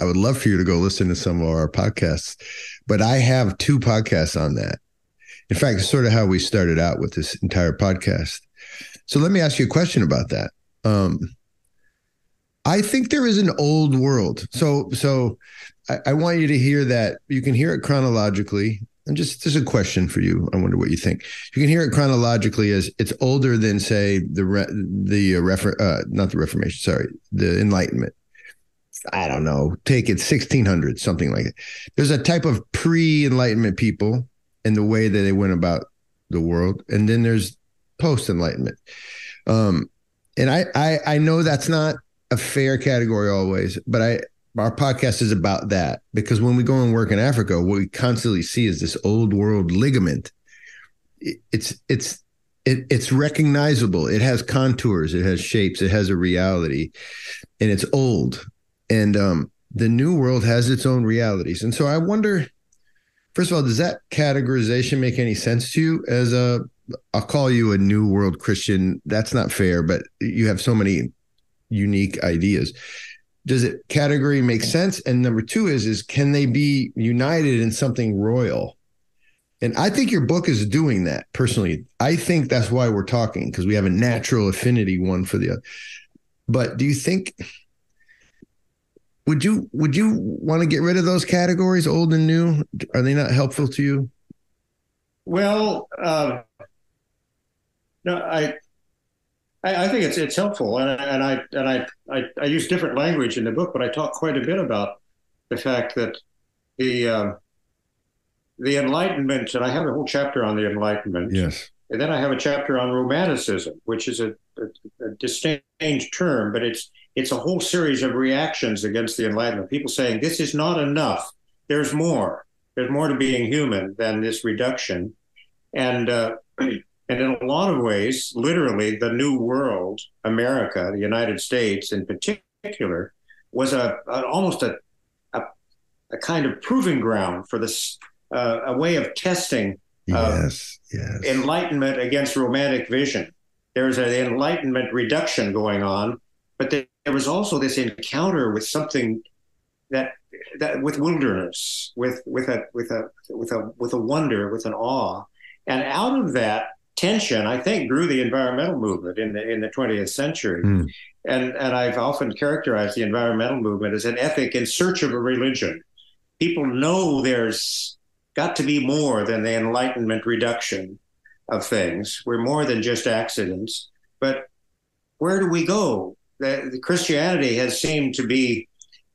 I would love for you to go listen to some of our podcasts, but I have two podcasts on that. In fact, it's sort of how we started out with this entire podcast. So let me ask you a question about that. Um, I think there is an old world. So so I, I, want you to hear that. You can hear it chronologically. And just just a question for you. I wonder what you think. You can hear it chronologically as it's older than say the re, the uh, refer uh, not the Reformation. Sorry, the Enlightenment. I don't know. Take it 1600, something like it. There's a type of pre-Enlightenment people and the way that they went about the world, and then there's post-Enlightenment. Um, and I, I I know that's not a fair category always, but I our podcast is about that because when we go and work in Africa, what we constantly see is this old world ligament. It's it's it, it's recognizable. It has contours. It has shapes. It has a reality, and it's old. And um, the new world has its own realities. And so I wonder, first of all, does that categorization make any sense to you? As a, I'll call you a new world Christian. That's not fair, but you have so many unique ideas does it category make sense? And number two is is can they be united in something royal? And i think your book is doing that personally. I think that's why we're talking because we have a natural affinity one for the other. But do you think would you would you want to get rid of those categories old and new? Are they not helpful to you? Well uh, no i I, I, think it's it's helpful, and, and I and I, I, I use different language in the book, but I talk quite a bit about the fact that the uh, the Enlightenment, and I have a whole chapter on the Enlightenment. Yes, and then I have a chapter on Romanticism, which is a, a, a distinct term, but it's it's a whole series of reactions against the Enlightenment. People saying this is not enough. There's more. There's more to being human than this reduction, and uh, And in a lot of ways, literally, the New World, America, the United States in particular, was a, a almost a, a, a kind of proving ground for this, uh, a way of testing uh, yes, yes. enlightenment against romantic vision. There was an enlightenment reduction going on, but there was also this encounter with something that that with wilderness, with with a with a with a with a wonder, with an awe, and out of that tension, I think, grew the environmental movement in the in the 20th century. Mm. And and I've often characterized the environmental movement as an ethic in search of a religion. People know there's got to be more than the enlightenment reduction of things. We're more than just accidents. But where do we go? The, the Christianity has seemed to be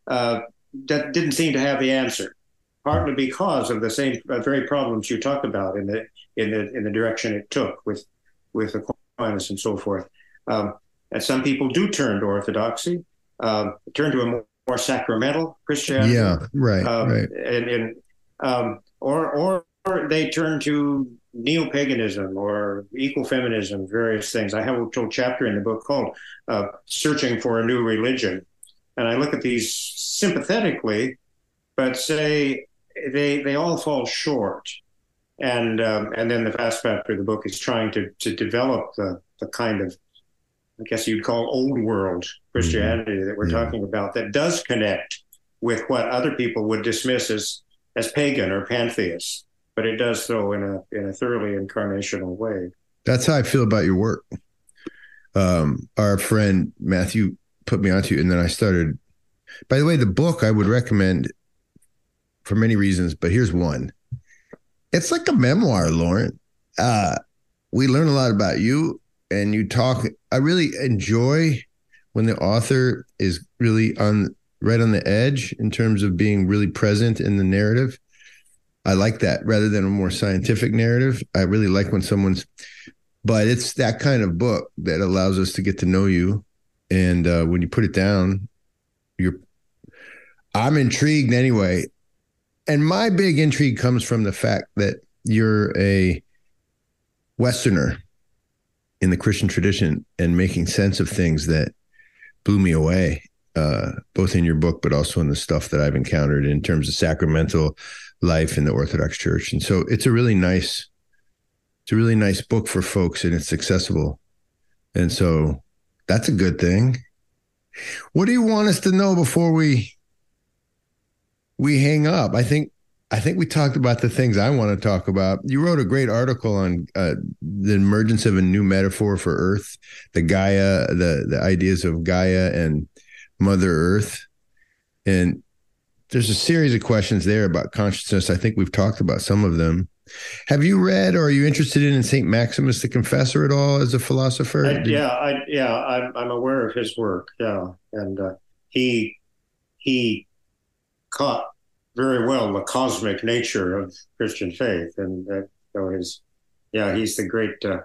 uh, that didn't seem to have the answer, partly because of the same uh, very problems you talk about in the in the in the direction it took with with Aquinas and so forth. Um, and some people do turn to orthodoxy, uh, turn to a more, more, sacramental Christianity. Yeah, right, um, right. And, and um, or or they turn to neo paganism or ecofeminism, various things. I have a whole chapter in the book called uh, "Searching for a New Religion," and I look at these sympathetically, but say they they all fall short. And um, and then the vast factor of the book is trying to to develop the the kind of I guess you'd call old world Christianity mm-hmm. that we're yeah. talking about that does connect with what other people would dismiss as as pagan or pantheist, but it does so in a in a thoroughly incarnational way. That's how I feel about your work. Um, our friend Matthew put me onto you, and then I started. By the way, the book I would recommend for many reasons, but here's one. It's like a memoir, Loren. Uh, we learn a lot about you, and you talk. I really enjoy when the author is really on right on the edge in terms of being really present in the narrative. I like that rather than a more scientific narrative. I really like when someone's, but it's that kind of book that allows us to get to know you. And uh, when you put it down, you're, I'm intrigued anyway. And my big intrigue comes from the fact that you're a Westerner in the Christian tradition and making sense of things that blew me away uh, both in your book, but also in the stuff that I've encountered in terms of sacramental life in the Orthodox Church. And so it's a really nice, it's a really nice book for folks, and it's accessible. And so that's a good thing. What do you want us to know before we we hang up? I think I think we talked about the things I want to talk about. You wrote a great article on uh, the emergence of a new metaphor for Earth, the Gaia, the the ideas of Gaia and Mother Earth. And there's a series of questions there about consciousness. I think we've talked about some of them. Have you read or are you interested in St. Maximus the Confessor at all as a philosopher? I, yeah, I, yeah, I'm, I'm aware of his work. Yeah, and uh, he he caught very well the cosmic nature of Christian faith, and uh, so his yeah, he's the great uh,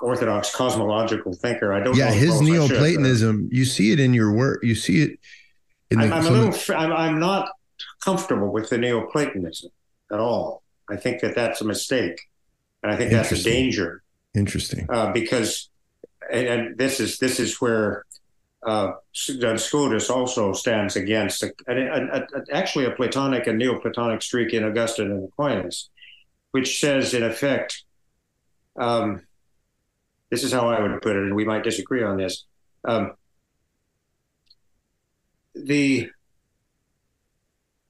orthodox cosmological thinker. I don't. Yeah, his Neoplatonism. You see it in your work. You see it. In the, I'm, I'm a little. I'm, I'm not comfortable with the Neoplatonism at all. I think that that's a mistake, and I think that's a danger. Interesting. Uh, because, and, and, this is this is where uh, Scotus also stands against a, a, a, actually a Platonic and Neoplatonic streak in Augustine and Aquinas, which says in effect. Um, this is how I would put it, and we might disagree on this. Um, the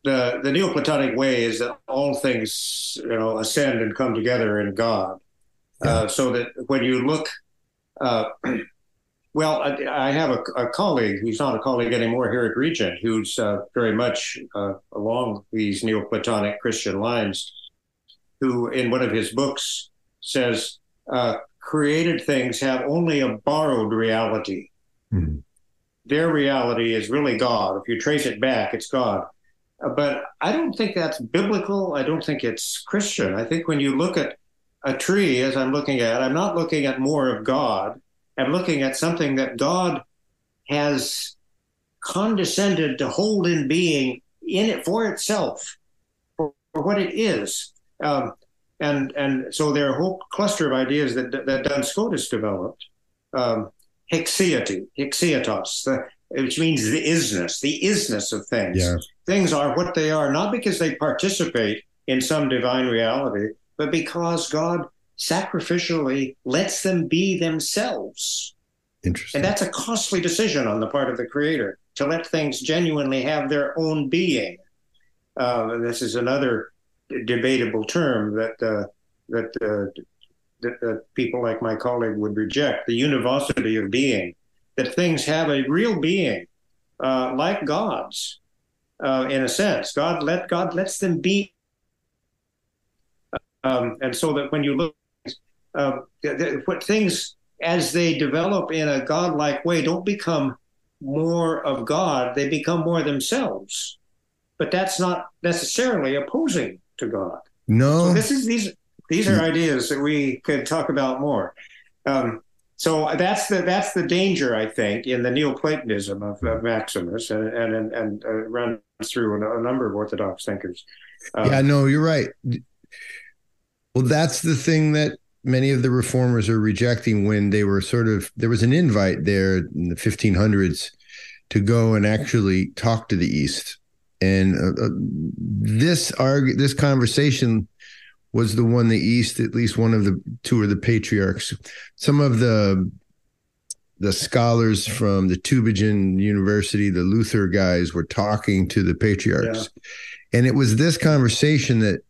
the the Neoplatonic way is that all things you know ascend and come together in God, yeah. uh, so that when you look, uh, well, I, I have a, a, colleague who's not a colleague anymore here at Regent, who's uh, very much uh, along these Neoplatonic Christian lines, who in one of his books says uh, created things have only a borrowed reality. Mm-hmm. Their reality is really God. If you trace it back, it's God. Uh, but I don't think that's biblical. I don't think it's Christian. I think when you look at a tree, as I'm looking at, I'm not looking at more of God. I'm looking at something that God has condescended to hold in being in it for itself, for, for what it is. Um, and and so there are a whole cluster of ideas that that Duns Scotus developed. Um, haecceitas, the, which means the isness, the isness of things. Yeah. Things are what they are, not because they participate in some divine reality, but because God sacrificially lets them be themselves. Interesting. And that's a costly decision on the part of the Creator to let things genuinely have their own being. Uh, this is another debatable term that uh, that, uh, that that people like my colleague would reject. The univocity of being, that things have a real being, uh, like gods, uh, in a sense. God let God lets them be, um, and so that when you look, uh, what things as they develop in a godlike way don't become more of God; they become more themselves. But that's not necessarily opposing to God. No. So this is these these are ideas that we could talk about more. Um, so that's the that's the danger, I think, in the Neoplatonism of, of Maximus, and and and, uh, runs through a, a, number of Orthodox thinkers. Um, yeah, no, you're right. Well, that's the thing that many of the reformers are rejecting when they were sort of there was an invite there in the 1500s to go and actually talk to the East, and uh, uh, this arg- this conversation was the one the East, at least one of the two of the patriarchs. Some of the the scholars from the Tübingen University, the Luther guys, were talking to the patriarchs. Yeah. And it was this conversation that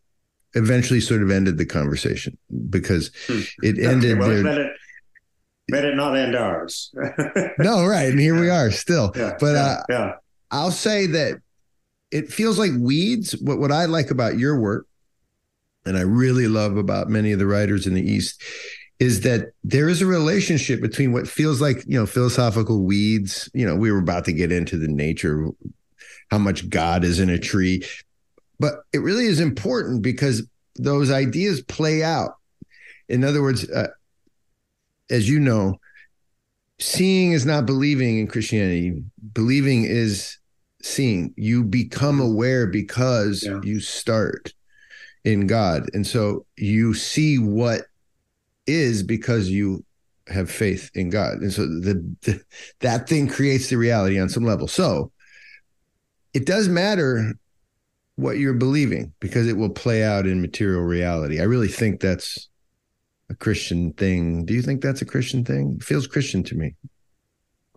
eventually sort of ended the conversation because hmm. it ended well, their, let, it, let it not end ours. no, right. And here we are still. Yeah, but yeah, uh, yeah. I'll say that it feels like weeds. What, what I like about your work and I really love about many of the writers in the East is that there is a relationship between what feels like, you know, philosophical weeds. You know, we were about to get into the nature, of how much God is in a tree, but it really is important because those ideas play out. In other words, uh, as you know, seeing is not believing in Christianity. Believing is seeing. You become aware because yeah. you start in God. And so you see what is because you have faith in God. And so the, the, that thing creates the reality on some level. So it does matter what you're believing because it will play out in material reality. I really think that's a Christian thing. Do you think that's a Christian thing? It feels Christian to me.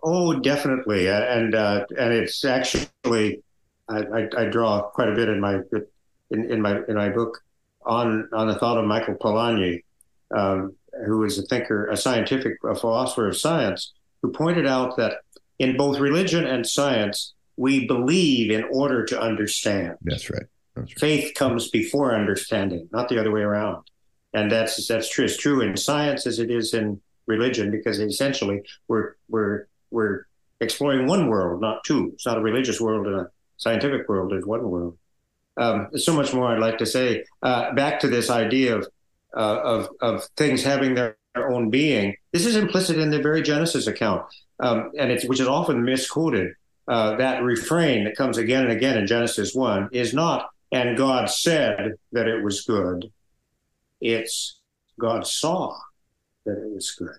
Oh, definitely, and uh, and it's actually I, I, I, draw quite a bit in my in, in my in my book on on the thought of Michael Polanyi, um, who is a thinker, a scientific a philosopher of science, who pointed out that in both religion and science, we believe in order to understand. That's right. That's right. Faith comes before understanding, not the other way around. And that's that's true. It's true in science as it is in religion, because essentially we're we're we're exploring one world, not two. It's not a religious world and a scientific world. There's one world. Um, there's so much more I'd like to say. Uh, back to this idea of, uh, of, of things having their, their, own being. This is implicit in the very Genesis account, um, and it's which is often misquoted. Uh, that refrain that comes again and again in Genesis one is not "and God said that it was good." It's God saw that it was good.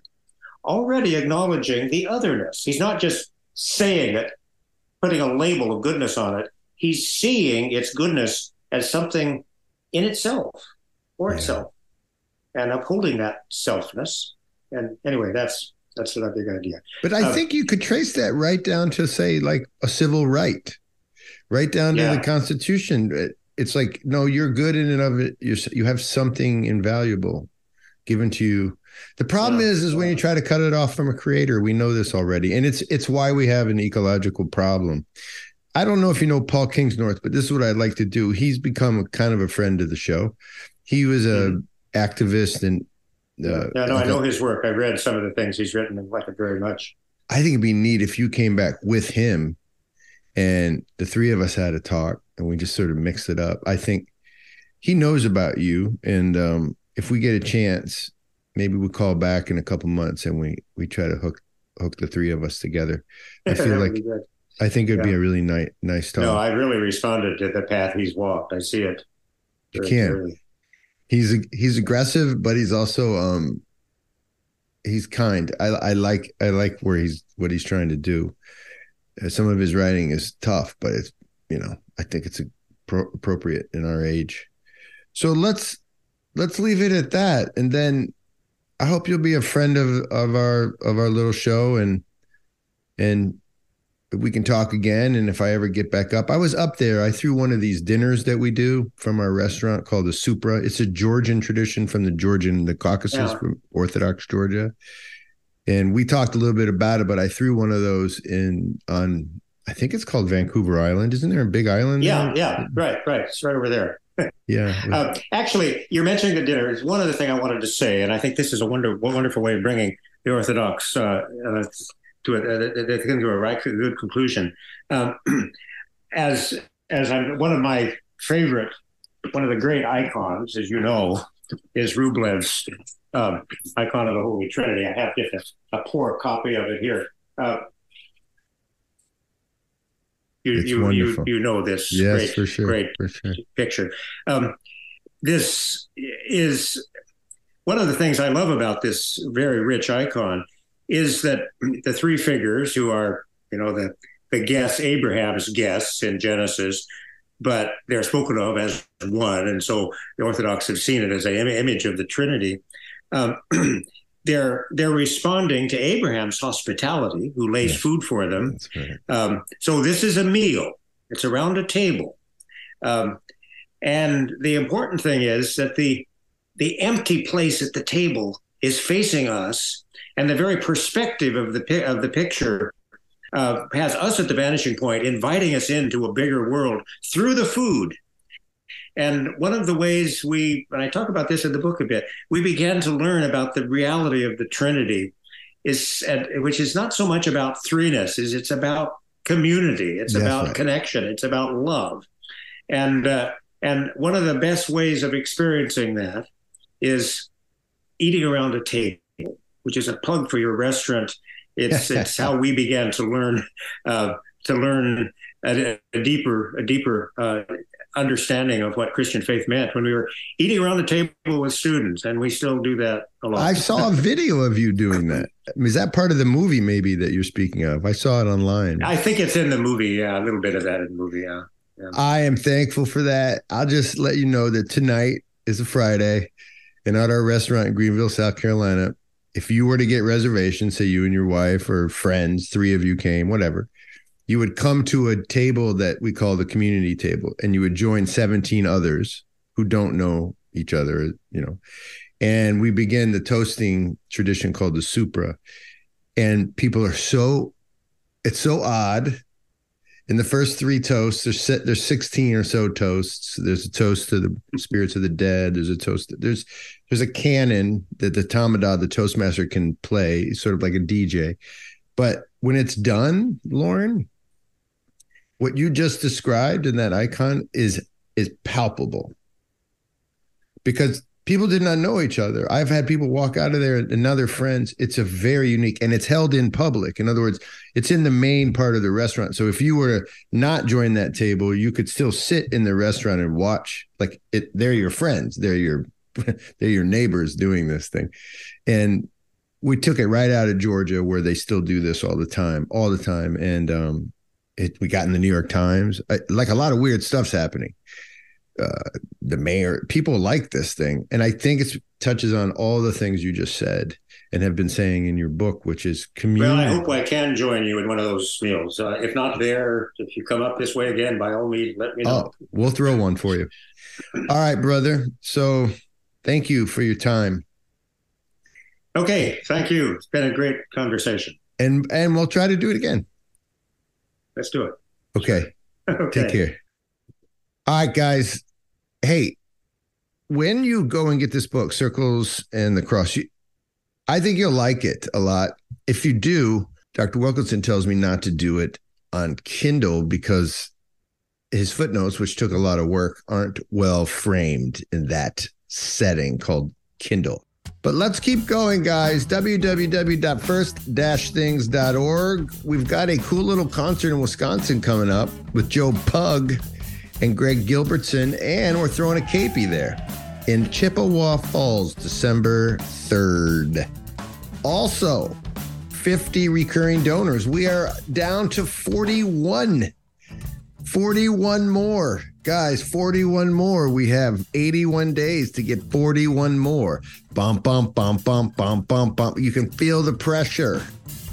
Already acknowledging the otherness. He's not just saying it, putting a label of goodness on it he's seeing its goodness as something in itself for yeah. itself and upholding that selfness. And anyway, that's that's not a big idea. But I um, think you could trace that right down to say like a civil right, right down to the Constitution. It's like no, you're good in and of it. You you have something invaluable given to you. The problem yeah. is, is when you try to cut it off from a creator. We know this already, and it's it's why we have an ecological problem. I don't know if you know Paul Kingsnorth, but this is what I'd like to do. He's become a kind of a friend of the show. He was a mm-hmm. activist and uh, yeah, no, I know his work. I've read some of the things he's written and like it very much. I think it'd be neat if you came back with him and the three of us had a talk and we just sort of mixed it up. I think he knows about you. And um, if we get a chance, maybe we call back in a couple months and we we try to hook hook the three of us together. I feel like I think it'd yeah. be a really nice, nice talk. No, I really responded to the path he's walked. I see it. You can't. He's he's aggressive, but he's also um he's kind. I I like I like where he's what he's trying to do. Uh, some of his writing is tough, but it's you know I think it's pro- appropriate in our age. So let's let's leave it at that, and then I hope you'll be a friend of of our of our little show and and we can talk again. And if I ever get back up, I was up there. I threw one of these dinners that we do from our restaurant called the Supra. It's a Georgian tradition from the Georgian, the Caucasus, yeah. Orthodox Georgia. And we talked a little bit about it, but I threw one of those in on, I think it's called Vancouver Island. Isn't there a big island? Yeah, there? yeah, right, right. It's right over there. yeah. Uh, actually, you're mentioning the dinner. It's one other thing I wanted to say, and I think this is a wonder, wonderful way of bringing the Orthodox uh, uh, to a, they come to a right good conclusion. Um, as as I'm one of my favorite, one of the great icons, as you know, is Rublev's um, icon of the Holy Trinity. I have just a, a poor copy of it here. Uh, you, you, you, you know this yes, great, for sure, great for sure. picture. Um, this is one of the things I love about this very rich icon is that the three figures who are, you know, the the guests, Abraham's guests in Genesis, but they're spoken of as one, and so the Orthodox have seen it as an image of the Trinity. Um, they're they're responding to Abraham's hospitality, who lays yes. food for them. Um, so this is a meal. It's around a table, um, and the important thing is that the the empty place at the table is facing us, and the very perspective of the of the picture uh, has us at the vanishing point, inviting us into a bigger world through the food. And one of the ways we, and I talk about this in the book a bit, we began to learn about the reality of the Trinity, is which is not so much about threeness, is it's about community, it's about connection, it's about love, and uh, and one of the best ways of experiencing that is eating around a table, which is a plug for your restaurant. It's it's how we began to learn uh, to learn a, a, deeper a deeper uh, understanding of what Christian faith meant when we were eating around the table with students, and we still do that a lot. I saw a video of you doing that. Is that part of the movie maybe that you're speaking of? I saw it online. I think it's in the movie. Yeah, a little bit of that in the movie. Yeah. yeah. I am thankful for that. I'll just let you know that tonight is a Friday, and at our restaurant in Greenville, South Carolina, if you were to get reservations, say you and your wife or friends, three of you came, whatever you would come to a table that we call the community table and you would join 17 others who don't know each other you know. And we begin the toasting tradition called the supra. And people are so it's so odd. In the first three toasts there's there's 16 or so toasts. There's a toast to the spirits of the dead. There's a toast there's there's a canon that the tamada the toastmaster can play sort of like a dj but when it's done Loren what you just described in that icon is is palpable because people did not know each other. I've had people walk out of there and now they're friends. It's a very unique and it's held in public. In other words, it's in the main part of the restaurant. So if you were to not join that table, you could still sit in the restaurant and watch. Like it, they're your friends. They're your they're your neighbors doing this thing. And we took it right out of Georgia where they still do this all the time, all the time. And um, it, we got in the New York Times. I, like a lot of weird stuff's happening. Uh, the mayor, people like this thing, and I think it touches on all the things you just said and have been saying in your book, which is community. Well, I hope I can join you in one of those meals. Uh, if not there, if you come up this way again, by all means, let me know. Oh, we'll throw one for you. all right, brother. So, thank you for your time. Okay, thank you. It's been a great conversation. And and we'll try to do it again. Let's do it. Okay. okay. Take care. All right, guys. Hey, when you go and get this book, Circles and the Cross, you, I think you'll like it a lot. If you do, Dr. Wilkinson tells me not to do it on Kindle because his footnotes, which took a lot of work, aren't well framed in that setting called Kindle. But let's keep going, guys. www.first-things.org. We've got a cool little concert in Wisconsin coming up with Joe Pug and Greg Gilbertson, and we're throwing a Keipi there in Chippewa Falls, December 3rd. Also, 50 recurring donors. We are down to 41. 41 more. Guys, 41 more. We have 81 days to get 41 more. Bump, bump, bump, bump, bump, bump, bump. You can feel the pressure.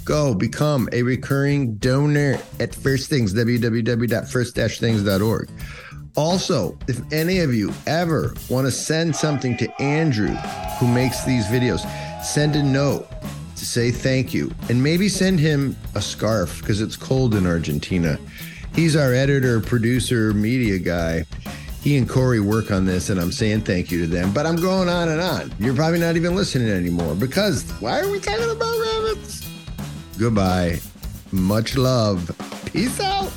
Go become a recurring donor at First Things, www.first-things.org. Also, if any of you ever want to send something to Andrew, who makes these videos, send a note to say thank you and maybe send him a scarf because it's cold in Argentina. He's our editor, producer, media guy. He and Corey work on this, and I'm saying thank you to them. But I'm going on and on. You're probably not even listening anymore because why are we talking about rabbits? Goodbye. Much love. Peace out.